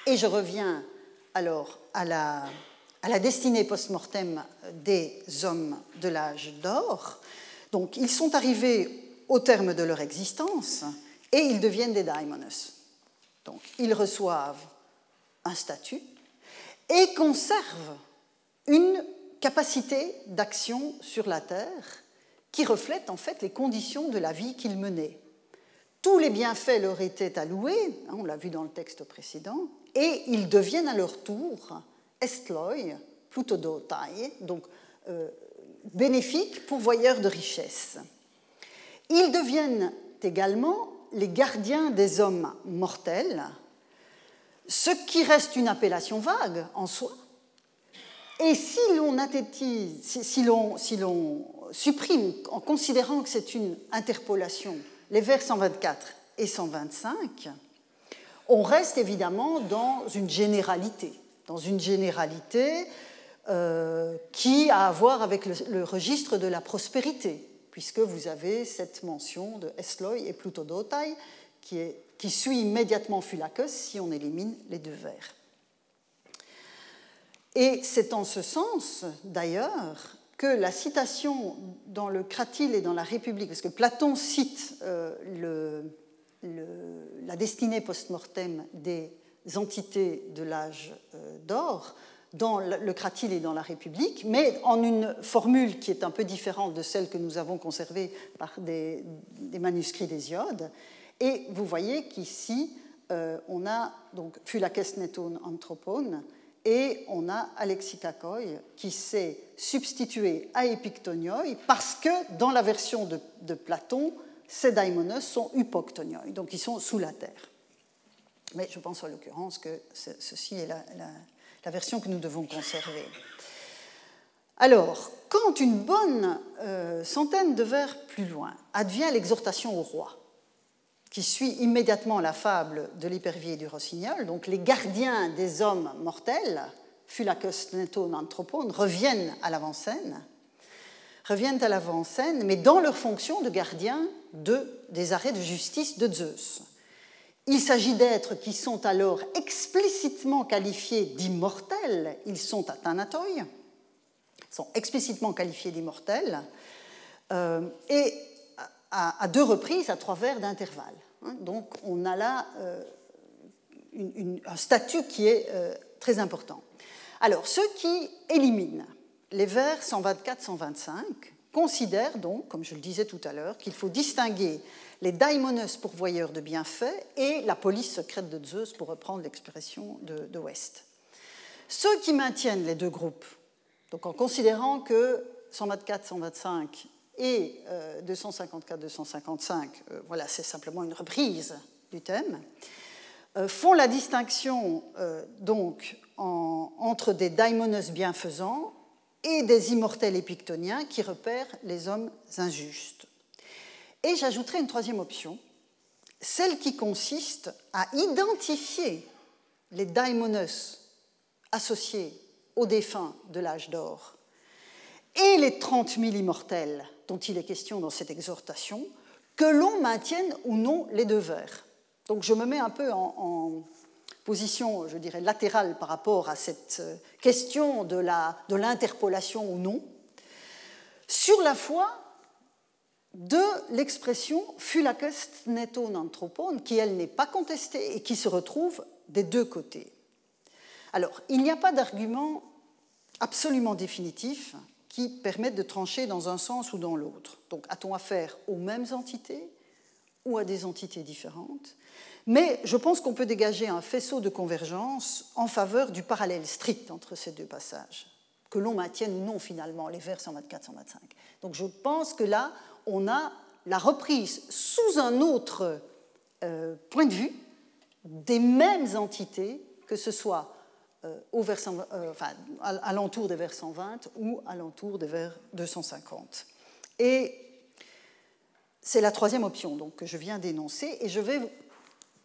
et je reviens alors à la, destinée post-mortem des hommes de l'âge d'or. Donc ils sont arrivés au terme de leur existence et ils deviennent des daimonos. Donc ils reçoivent un statut et conservent une capacité d'action sur la terre qui reflète en fait les conditions de la vie qu'ils menaient. Tous les bienfaits leur étaient alloués, hein, on l'a vu dans le texte précédent, et ils deviennent à leur tour estloi, plutodotai, donc euh, bénéfiques, pourvoyeurs de richesses. Ils deviennent également les gardiens des hommes mortels, ce qui reste une appellation vague en soi. Et si l'on si, l'on supprime en considérant que c'est une interpolation les vers 124 et 125, on reste évidemment dans une généralité, dans une généralité euh, qui a à voir avec le, registre de la prospérité, puisque vous avez cette mention de Esloi et Plutodotai qui, qui suit immédiatement Phylacus si on élimine les deux vers. Et c'est en ce sens, d'ailleurs, que la citation dans le Cratyle et dans la République, parce que Platon cite euh, le, la destinée post-mortem des entités de l'âge euh, d'or dans le Cratyle et dans la République, mais en une formule qui est un peu différente de celle que nous avons conservée par des, manuscrits d'Hésiode. Et vous voyez qu'ici, euh, on a donc Phylakes neton anthropone et on a Alexikakoi qui s'est substitué à Epictonioi parce que dans la version de Platon, ces daimonos sont hypoctonioi, donc ils sont sous la terre. Mais je pense en l'occurrence que ceci est la, version que nous devons conserver. Alors, quand une bonne euh, centaine de vers plus loin advient l'exhortation au roi, qui suit immédiatement la fable de l'épervier et du rossignol, donc les gardiens des hommes mortels, Phylacus Neton Anthropone, reviennent à l'avant-scène, reviennent à l'avant-scène, mais dans leur fonction de gardiens de, des arrêts de justice de Zeus. Il s'agit d'êtres qui sont alors explicitement qualifiés d'immortels, ils sont athanatoi, sont explicitement qualifiés d'immortels, euh, et à, deux reprises à trois vers d'intervalle. Hein. Donc on a là euh, un statut qui est euh, très important. Alors, ceux qui éliminent les vers 124-125, considère donc, comme je le disais tout à l'heure, qu'il faut distinguer les daimonos pourvoyeurs de bienfaits et la police secrète de Zeus, pour reprendre l'expression de, West. Ceux qui maintiennent les deux groupes, donc en considérant que 124-125 et 254-255, euh, euh, voilà, c'est simplement une reprise du thème, euh, font la distinction donc entre des daimonos bienfaisants et des immortels épictoniens qui repèrent les hommes injustes. Et j'ajouterai une troisième option, celle qui consiste à identifier les daimonos associés aux défunts de l'âge d'or et les 30 000 immortels dont il est question dans cette exhortation, que l'on maintienne ou non les deux vers. Donc je me mets un peu en, position, je dirais, latérale par rapport à cette euh, question de l'interpolation ou non, sur la foi de l'expression fulacest neton anthropon, qui elle n'est pas contestée et qui se retrouve des deux côtés. Alors, il n'y a pas d'argument absolument définitif qui permettent de trancher dans un sens ou dans l'autre. Donc, a-t-on affaire aux mêmes entités ou à des entités différentes? Mais je pense qu'on peut dégager un faisceau de convergence en faveur du parallèle strict entre ces deux passages, que l'on maintienne ou non finalement les vers 124-125. Donc, je pense que là, on a la reprise sous un autre euh, point de vue des mêmes entités, que ce soit euh, au euh, à l'entour des vers 120 ou à l'entour des vers 250. Et c'est la troisième option donc, que je viens d'énoncer et je vais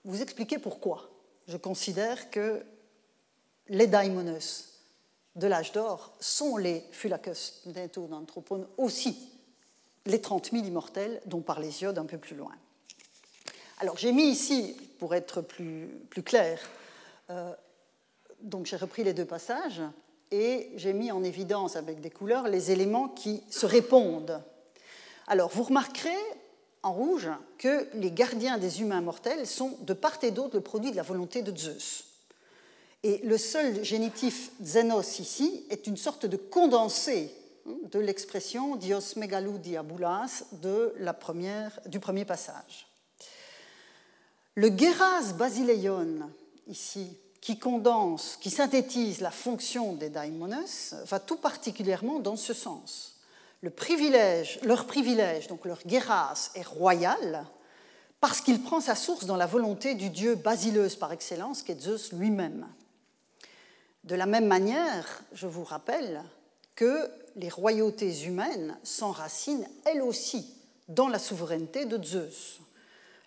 vous expliquer pourquoi je considère que les daimonos de l'âge d'or sont les fulacus d'anthropone aussi les 30 000 immortels dont parle Hésiode un peu plus loin. Alors j'ai mis ici, pour être plus, plus clair, euh, donc j'ai repris les deux passages et j'ai mis en évidence avec des couleurs les éléments qui se répondent. Alors vous remarquerez en rouge que les gardiens des humains mortels sont de part et d'autre le produit de la volonté de Zeus. Et le seul génitif xenos ici est une sorte de condensé hein, de l'expression dios megalou diabulas de la première, du premier passage. Le geras basileion, ici, qui condense, qui synthétise la fonction des daimonos, va tout particulièrement dans ce sens. Le privilège, leur privilège, donc leur guéras, est royal parce qu'il prend sa source dans la volonté du dieu basileuse par excellence, qui est Zeus lui-même. De la même manière, je vous rappelle que les royautés humaines s'enracinent elles aussi dans la souveraineté de Zeus.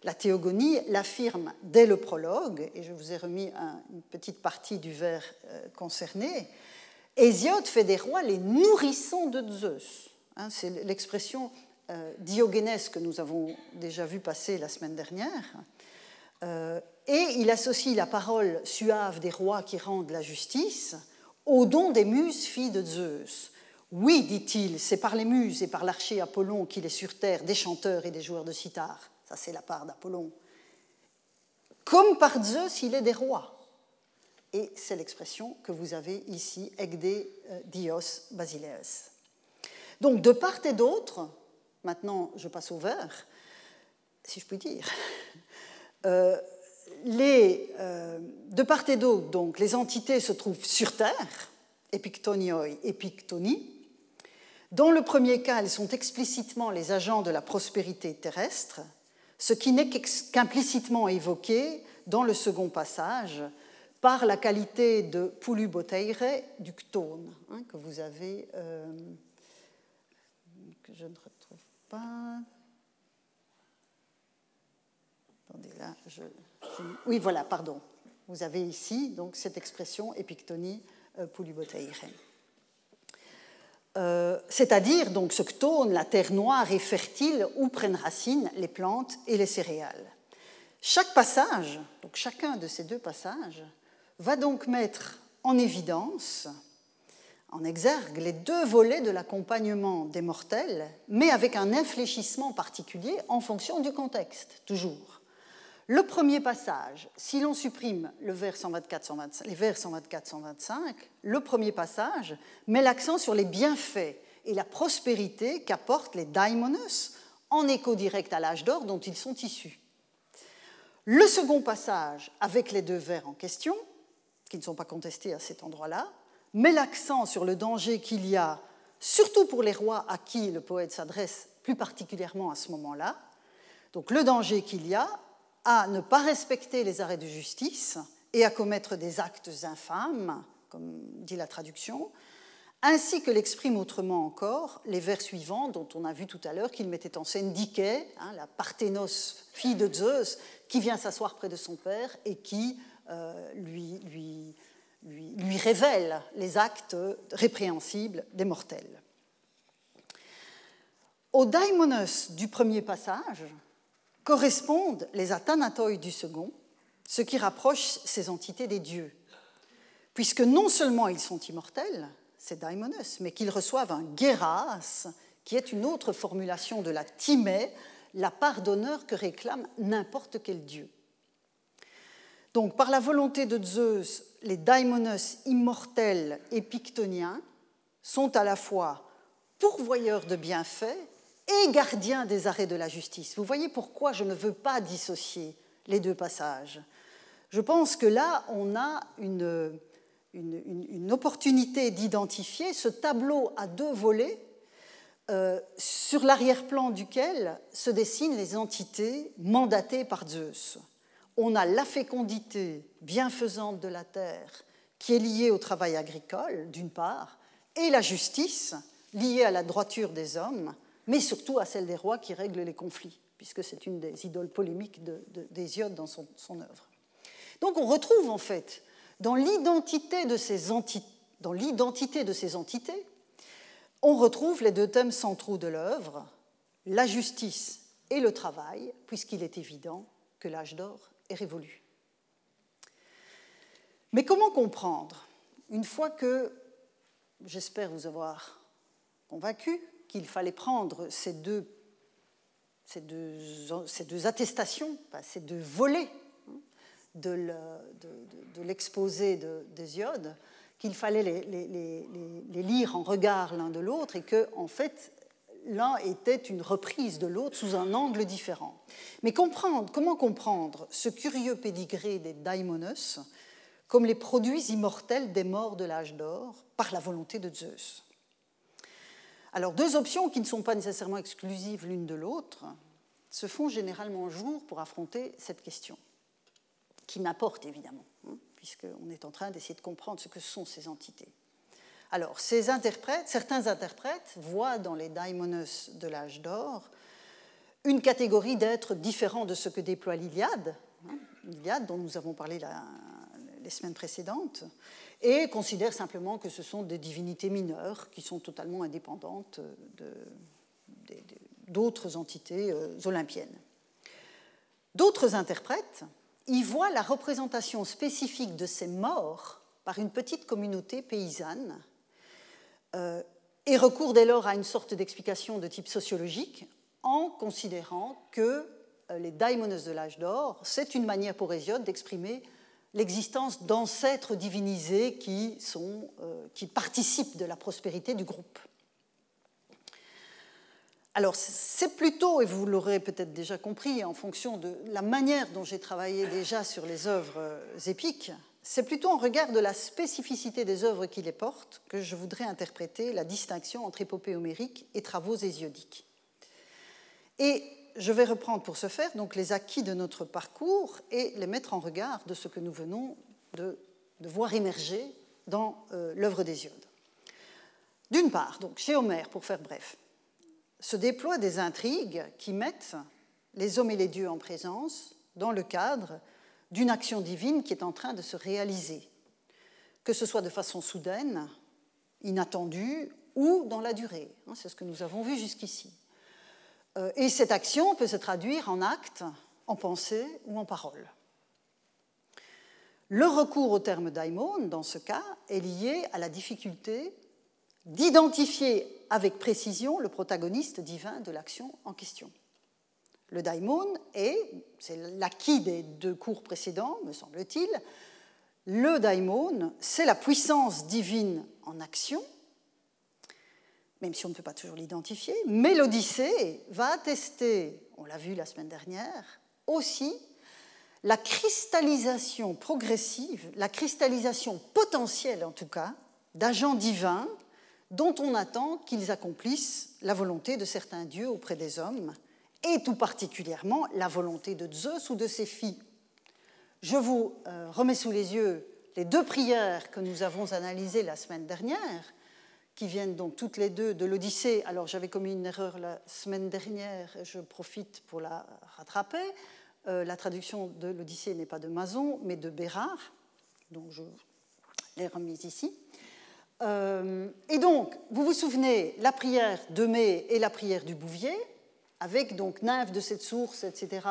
La théogonie l'affirme dès le prologue, et je vous ai remis une petite partie du vers euh, concerné. Hésiode fait des rois les nourrissons de Zeus. Hein, c'est l'expression euh, que nous avons déjà vu passer la semaine dernière. Euh, et il associe la parole suave des rois qui rendent la justice au don des muses filles de Zeus. Oui, dit-il, c'est par les muses et par l'archer Apollon qu'il est sur terre des chanteurs et des joueurs de sitar. Ça, c'est la part d'Apollon. Comme par Zeus, il est des rois. Et c'est l'expression que vous avez ici, Egde euh, Dios Basileus. Donc, de part et d'autre, maintenant je passe au vert, si je puis dire, (laughs) euh, euh, de part et d'autre, donc, les entités se trouvent sur Terre, epictonioi et pictoni. Dans le premier cas, elles sont explicitement les agents de la prospérité terrestre, ce qui n'est qu'implicitement évoqué dans le second passage par la qualité de puluboteire du ctone, hein, que vous avez, euh, je ne retrouve pas. Attendez, là, je, oui, voilà, pardon. Vous avez ici donc cette expression épictonie euh. Euh, c'est-à-dire donc ce que la terre noire et fertile où prennent racine les plantes et les céréales. Chaque passage, donc chacun de ces deux passages, va donc mettre en évidence, en exergue, les deux volets de l'accompagnement des mortels, mais avec un infléchissement particulier en fonction du contexte, toujours. Le premier passage, si l'on supprime le vers 124, les vers 124-125, le premier passage met l'accent sur les bienfaits et la prospérité qu'apportent les daimonos en écho direct à l'âge d'or dont ils sont issus. Le second passage avec les deux vers en question, qui ne sont pas contestés à cet endroit-là, met l'accent sur le danger qu'il y a, surtout pour les rois à qui le poète s'adresse plus particulièrement à ce moment-là, donc le danger qu'il y a à ne pas respecter les arrêts de justice et à commettre des actes infâmes, comme dit la traduction, ainsi que l'exprime autrement encore les vers suivants dont on a vu tout à l'heure qu'il mettait en scène Dike, hein, la Parthénos, fille de Zeus, qui vient s'asseoir près de son père et qui euh, lui, lui, lui, révèle les actes répréhensibles des mortels. Au daimonos du premier passage correspondent les athanatoi du second, ce qui rapproche ces entités des dieux, puisque non seulement ils sont immortels, c'est daimonos, mais qu'ils reçoivent un geras, qui est une autre formulation de la timée, la part d'honneur que réclame n'importe quel dieu. Donc, par la volonté de Zeus, les daimonos immortels et pictoniens sont à la fois pourvoyeurs de bienfaits et gardiens des arrêts de la justice. Vous voyez pourquoi je ne veux pas dissocier les deux passages. Je pense que là, on a une, opportunité d'identifier ce tableau à deux volets euh, sur l'arrière-plan duquel se dessinent les entités mandatées par Zeus. On a la fécondité bienfaisante de la terre qui est liée au travail agricole, d'une part, et la justice liée à la droiture des hommes, mais surtout à celle des rois qui règlent les conflits, puisque c'est une des idoles polémiques d'Hésiode dans son, œuvre. Donc on retrouve en fait dans l'identité de ces entités, de ces entités, on retrouve les deux thèmes centraux de l'œuvre, la justice et le travail, puisqu'il est évident que l'âge d'or Mais comment comprendre, une fois que, j'espère vous avoir convaincu, qu'il fallait prendre ces deux, ces deux, ces deux attestations, ces deux volets de l'exposé d'Hésiode, qu'il fallait les, lire en regard l'un de l'autre et que, en fait, l'un était une reprise de l'autre sous un angle différent. Mais comprendre, comment comprendre ce curieux pédigré des daimonos comme les produits immortels des morts de l'âge d'or par la volonté de Zeus? Alors, deux options qui ne sont pas nécessairement exclusives l'une de l'autre se font généralement jour pour affronter cette question qui m'apporte évidemment, hein, puisqu'on est en train d'essayer de comprendre ce que sont ces entités. Alors, certains interprètes voient dans les daimonos de l'âge d'or une catégorie d'êtres différents de ce que déploie l'Iliade, hein, l'Iliade dont nous avons parlé les semaines précédentes, et considèrent simplement que ce sont des divinités mineures qui sont totalement indépendantes d'autres entités euh, olympiennes. D'autres interprètes y voit la représentation spécifique de ces morts par une petite communauté paysanne euh, et recourt dès lors à une sorte d'explication de type sociologique en considérant que euh, les daimonos de l'âge d'or, c'est une manière pour Hésiode d'exprimer l'existence d'ancêtres divinisés qui, euh, qui participent de la prospérité du groupe. Alors, c'est plutôt, et vous l'aurez peut-être déjà compris en fonction de la manière dont j'ai travaillé déjà sur les œuvres épiques, c'est plutôt en regard de la spécificité des œuvres qui les portent que je voudrais interpréter la distinction entre épopée homérique et travaux hésiodiques. Et je vais reprendre pour ce faire donc les acquis de notre parcours et les mettre en regard de ce que nous venons de, voir émerger dans euh, l'œuvre d'Hésiode. D'une part, chez Homère, pour faire bref, se déploient des intrigues qui mettent les hommes et les dieux en présence dans le cadre d'une action divine qui est en train de se réaliser, que ce soit de façon soudaine, inattendue ou dans la durée. Hein, c'est ce que nous avons vu jusqu'ici. Euh, et cette action peut se traduire en actes, en pensée ou en parole. Le recours au terme daimon, dans ce cas, est lié à la difficulté d'identifier avec précision le protagoniste divin de l'action en question. Le daimon est, c'est l'acquis des deux cours précédents, me semble-t-il, le daimon, c'est la puissance divine en action, même si on ne peut pas toujours l'identifier, mais l'Odyssée va attester, on l'a vu la semaine dernière, aussi la cristallisation progressive, la cristallisation potentielle en tout cas, d'agents divins dont on attend qu'ils accomplissent la volonté de certains dieux auprès des hommes, et tout particulièrement la volonté de Zeus ou de ses filles. Je vous euh, remets sous les yeux les deux prières que nous avons analysées la semaine dernière, qui viennent donc toutes les deux de l'Odyssée. Alors j'avais commis une erreur la semaine dernière, je profite pour la rattraper. Euh, la traduction de l'Odyssée n'est pas de Mason, mais de Bérard, donc je l'ai remise ici. Euh, et donc, vous vous souvenez, la prière de mai et la prière du Bouvier, avec donc nymphe de cette source, etc.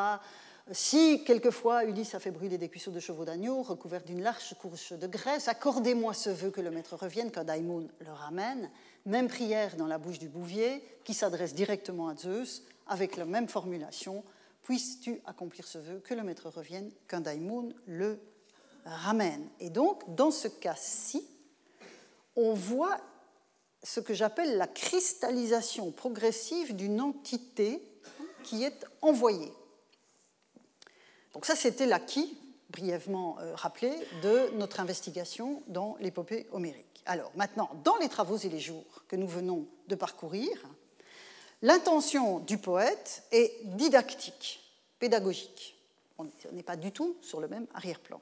Si quelquefois Ulysse a fait brûler des cuisseaux de chevaux d'agneau recouverts d'une large couche de graisse, accordez-moi ce vœu que le maître revienne quand Daimon le ramène. Même prière dans la bouche du Bouvier qui s'adresse directement à Zeus avec la même formulation Puisses-tu accomplir ce vœu que le maître revienne quand Daimon le ramène? Et donc, dans ce cas-ci, on voit ce que j'appelle la cristallisation progressive d'une entité qui est envoyée. Donc ça, c'était l'acquis, brièvement euh, rappelé, de notre investigation dans l'épopée homérique. Alors maintenant, dans les travaux et les jours que nous venons de parcourir, l'intention du poète est didactique, pédagogique. On n'est pas du tout sur le même arrière-plan.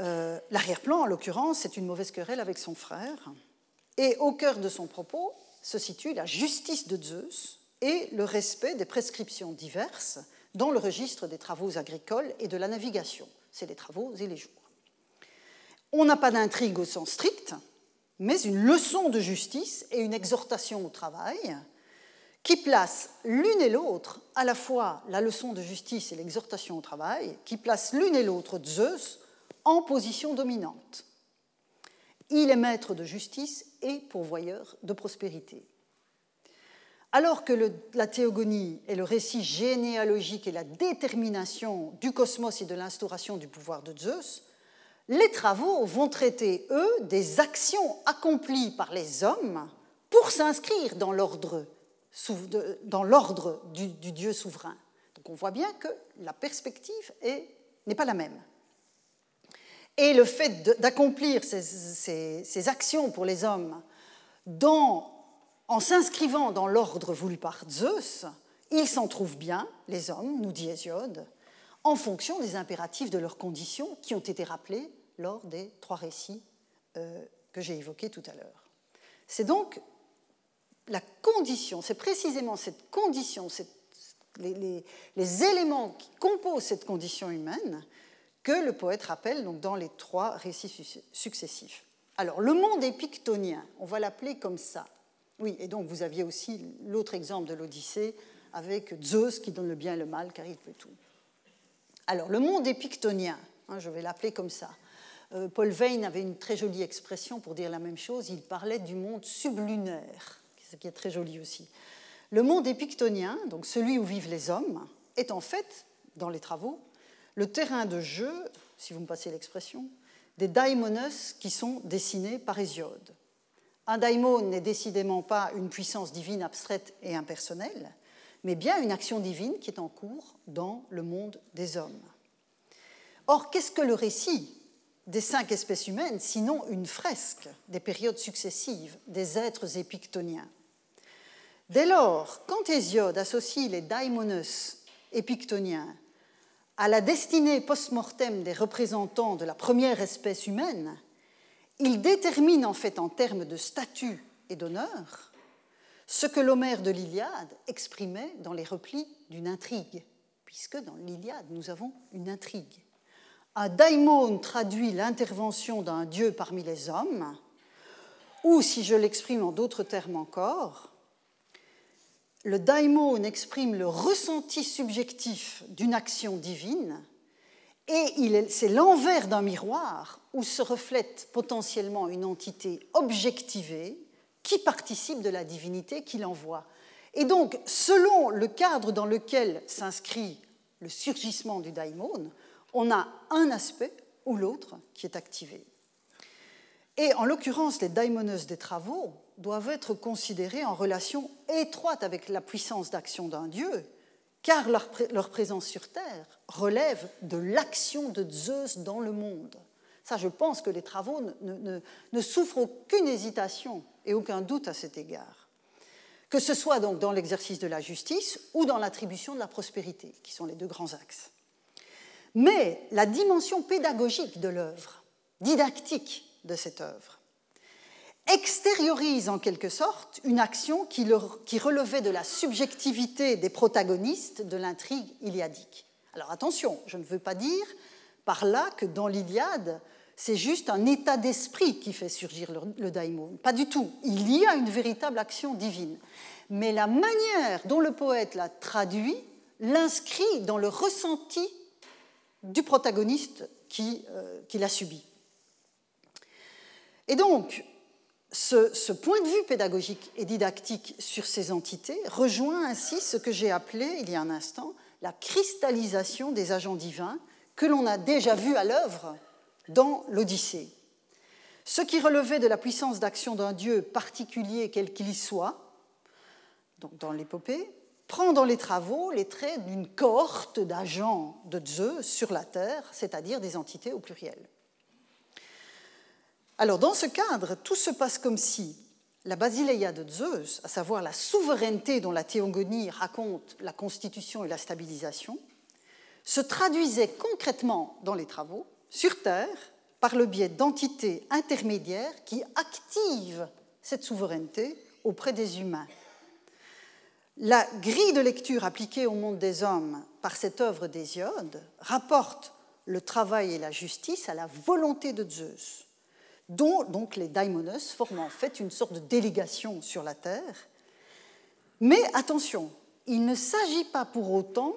Euh, l'arrière-plan, en l'occurrence, c'est une mauvaise querelle avec son frère. Et au cœur de son propos se situe la justice de Zeus et le respect des prescriptions diverses dans le registre des travaux agricoles et de la navigation. C'est les travaux et les jours. On n'a pas d'intrigue au sens strict, mais une leçon de justice et une exhortation au travail qui placent l'une et l'autre, à la fois la leçon de justice et l'exhortation au travail, qui placent l'une et l'autre Zeus en position dominante. Il est maître de justice et pourvoyeur de prospérité. Alors que la théogonie est le récit généalogique et la détermination du cosmos et de l'instauration du pouvoir de Zeus, les travaux vont traiter, eux, des actions accomplies par les hommes pour s'inscrire dans l'ordre du, du, Dieu souverain. Donc on voit bien que la perspective n'est pas la même. Et le fait d'accomplir ces, actions pour les hommes en s'inscrivant dans l'ordre voulu par Zeus, ils s'en trouvent bien, les hommes, nous dit Hésiode, en fonction des impératifs de leurs conditions qui ont été rappelés lors des trois récits euh, que j'ai évoqués tout à l'heure. C'est donc la condition, c'est précisément cette condition, les, éléments qui composent cette condition humaine que le poète rappelle donc dans les trois récits successifs. Alors, le monde épictonien, on va l'appeler comme ça. Oui, et donc vous aviez aussi l'autre exemple de l'Odyssée avec Zeus qui donne le bien et le mal car il peut tout. Alors, le monde épictonien, hein, je vais l'appeler comme ça. Euh, Paul Veyne avait une très jolie expression pour dire la même chose. Il parlait du monde sublunaire, ce qui est très joli aussi. Le monde épictonien, donc celui où vivent les hommes, est en fait, dans les travaux, le terrain de jeu, si vous me passez l'expression, des daimonos qui sont dessinés par Hésiode. Un daimon n'est décidément pas une puissance divine abstraite et impersonnelle, mais bien une action divine qui est en cours dans le monde des hommes. Or, qu'est-ce que le récit des cinq espèces humaines, sinon une fresque des périodes successives des êtres épictoniens? Dès lors, quand Hésiode associe les daimonos épictoniens à la destinée post-mortem des représentants de la première espèce humaine, il détermine en fait en termes de statut et d'honneur ce que l'Homère de l'Iliade exprimait dans les replis d'une intrigue, puisque dans l'Iliade nous avons une intrigue. Un daimon traduit l'intervention d'un dieu parmi les hommes, ou si je l'exprime en d'autres termes encore, le daimon exprime le ressenti subjectif d'une action divine et c'est l'envers d'un miroir où se reflète potentiellement une entité objectivée qui participe de la divinité qu'il envoie. Et donc, selon le cadre dans lequel s'inscrit le surgissement du daimon, on a un aspect ou l'autre qui est activé. Et en l'occurrence, les daimonos des travaux doivent être considérés en relation étroite avec la puissance d'action d'un dieu, car leur, présence sur Terre relève de l'action de Zeus dans le monde. Ça, je pense que les travaux ne, ne, ne souffrent aucune hésitation et aucun doute à cet égard. Que ce soit donc dans l'exercice de la justice ou dans l'attribution de la prospérité, qui sont les deux grands axes. Mais la dimension pédagogique de l'œuvre, didactique de cette œuvre, extériorise en quelque sorte une action qui, relevait de la subjectivité des protagonistes de l'intrigue iliadique. Alors attention, je ne veux pas dire par là que dans l'Iliade, c'est juste un état d'esprit qui fait surgir le, le daimon. Pas du tout. Il y a une véritable action divine. Mais la manière dont le poète l'a traduit l'inscrit dans le ressenti du protagoniste qui, euh, qui l'a subi. Et donc, ce, point de vue pédagogique et didactique sur ces entités rejoint ainsi ce que j'ai appelé, il y a un instant, la cristallisation des agents divins que l'on a déjà vu à l'œuvre dans l'Odyssée. Ce qui relevait de la puissance d'action d'un dieu particulier, quel qu'il soit, donc dans l'épopée, prend dans les travaux les traits d'une cohorte d'agents de Zeus sur la Terre, c'est-à-dire des entités au pluriel. Alors, dans ce cadre, tout se passe comme si la basileia de Zeus, à savoir la souveraineté dont la théogonie raconte la constitution et la stabilisation, se traduisait concrètement dans les travaux, sur Terre, par le biais d'entités intermédiaires qui activent cette souveraineté auprès des humains. La grille de lecture appliquée au monde des hommes par cette œuvre d'Hésiode rapporte le travail et la justice à la volonté de Zeus, dont donc les daimonos forment en fait une sorte de délégation sur la terre. Mais attention, il ne s'agit pas pour autant,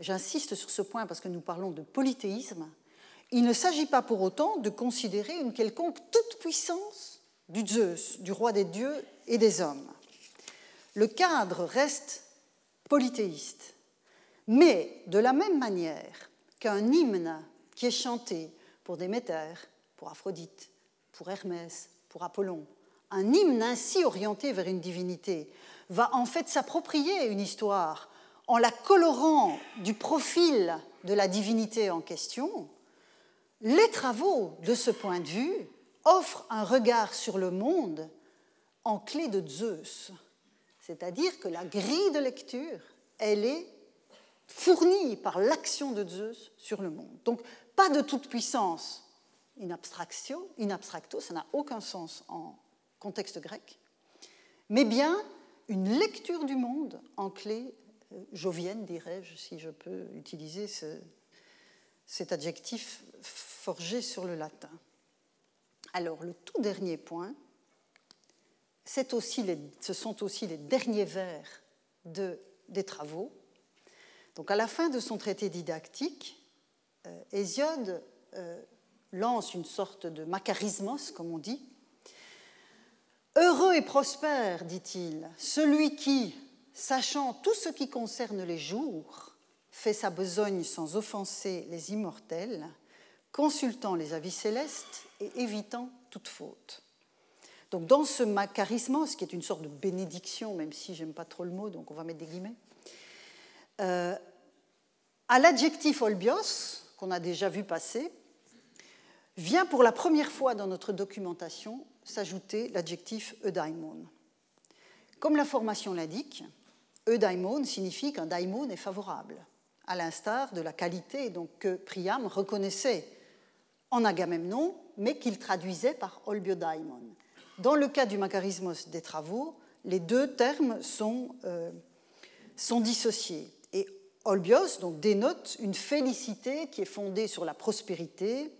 j'insiste sur ce point parce que nous parlons de polythéisme, il ne s'agit pas pour autant de considérer une quelconque toute-puissance du Zeus, du roi des dieux et des hommes le cadre reste polythéiste. Mais de la même manière qu'un hymne qui est chanté pour Déméter, pour Aphrodite, pour Hermès, pour Apollon, un hymne ainsi orienté vers une divinité va en fait s'approprier une histoire en la colorant du profil de la divinité en question, les travaux de ce point de vue offrent un regard sur le monde en clé de Zeus. C'est-à-dire que la grille de lecture, elle est fournie par l'action de Zeus sur le monde. Donc, pas de toute puissance in in abstracto, ça n'a aucun sens en contexte grec, mais bien une lecture du monde en clé euh, jovienne, dirais-je, si je peux utiliser ce, cet adjectif forgé sur le latin. Alors, le tout dernier point, aussi ce sont aussi les derniers vers de, des travaux. Donc à la fin de son traité didactique, euh, Hésiode euh, lance une sorte de macarismos, comme on dit. Heureux et prospère, dit-il, celui qui, sachant tout ce qui concerne les jours, fait sa besogne sans offenser les immortels, consultant les avis célestes et évitant toute faute. Donc dans ce macarismos, qui est une sorte de bénédiction, même si j'aime pas trop le mot, donc on va mettre des guillemets, euh, à l'adjectif olbios, qu'on a déjà vu passer, vient pour la première fois dans notre documentation s'ajouter l'adjectif eudaimon. Comme la formation l'indique, eudaimon signifie qu'un daimon est favorable, à l'instar de la qualité donc, que Priam reconnaissait en Agamemnon, mais qu'il traduisait par olbiodaimon. Dans le cas du macarismos des travaux, les deux termes sont, euh, sont dissociés. Et olbios donc, dénote une félicité qui est fondée sur la prospérité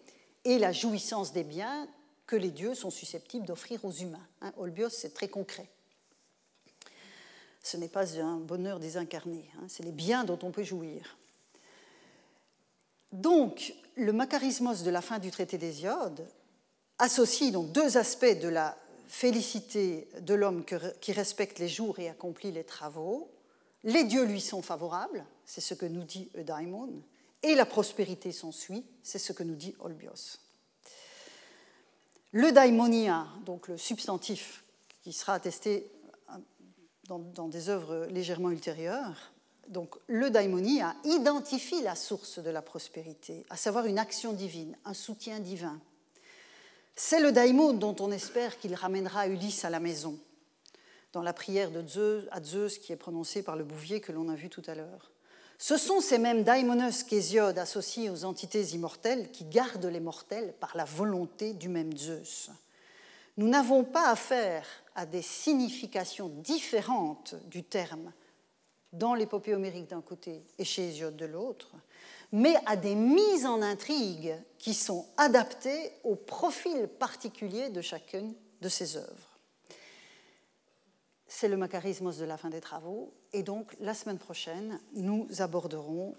et la jouissance des biens que les dieux sont susceptibles d'offrir aux humains. Hein, olbios, c'est très concret. Ce n'est pas un bonheur désincarné, hein, c'est les biens dont on peut jouir. Donc, le macarismos de la fin du traité d'Hésiode associe donc deux aspects de la félicité de l'homme qui respecte les jours et accomplit les travaux. Les dieux lui sont favorables, c'est ce que nous dit Eudaimon, et la prospérité s'ensuit, c'est ce que nous dit Olbios. Le daimonia, donc le substantif qui sera attesté dans, dans des œuvres légèrement ultérieures, donc le daimonia identifie la source de la prospérité, à savoir une action divine, un soutien divin. C'est le daimon dont on espère qu'il ramènera Ulysse à la maison, dans la prière de Zeus, à Zeus qui est prononcée par le bouvier que l'on a vu tout à l'heure. Ce sont ces mêmes daimonos qu'Hésiode associés aux entités immortelles qui gardent les mortels par la volonté du même Zeus. Nous n'avons pas affaire à des significations différentes du terme dans l'épopée homérique d'un côté et chez Hésiode de l'autre, mais à des mises en intrigue qui sont adaptées au profil particulier de chacune de ces œuvres. C'est le macarismos de la fin des travaux, et donc la semaine prochaine, nous aborderons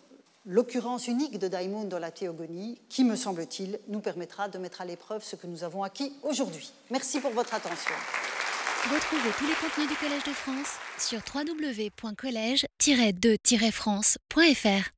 l'occurrence unique de Daimon dans la théogonie, qui, me semble-t-il, nous permettra de mettre à l'épreuve ce que nous avons acquis aujourd'hui. Merci pour votre attention. Retrouvez tous les contenus du Collège de France sur www.colège-2-france.fr.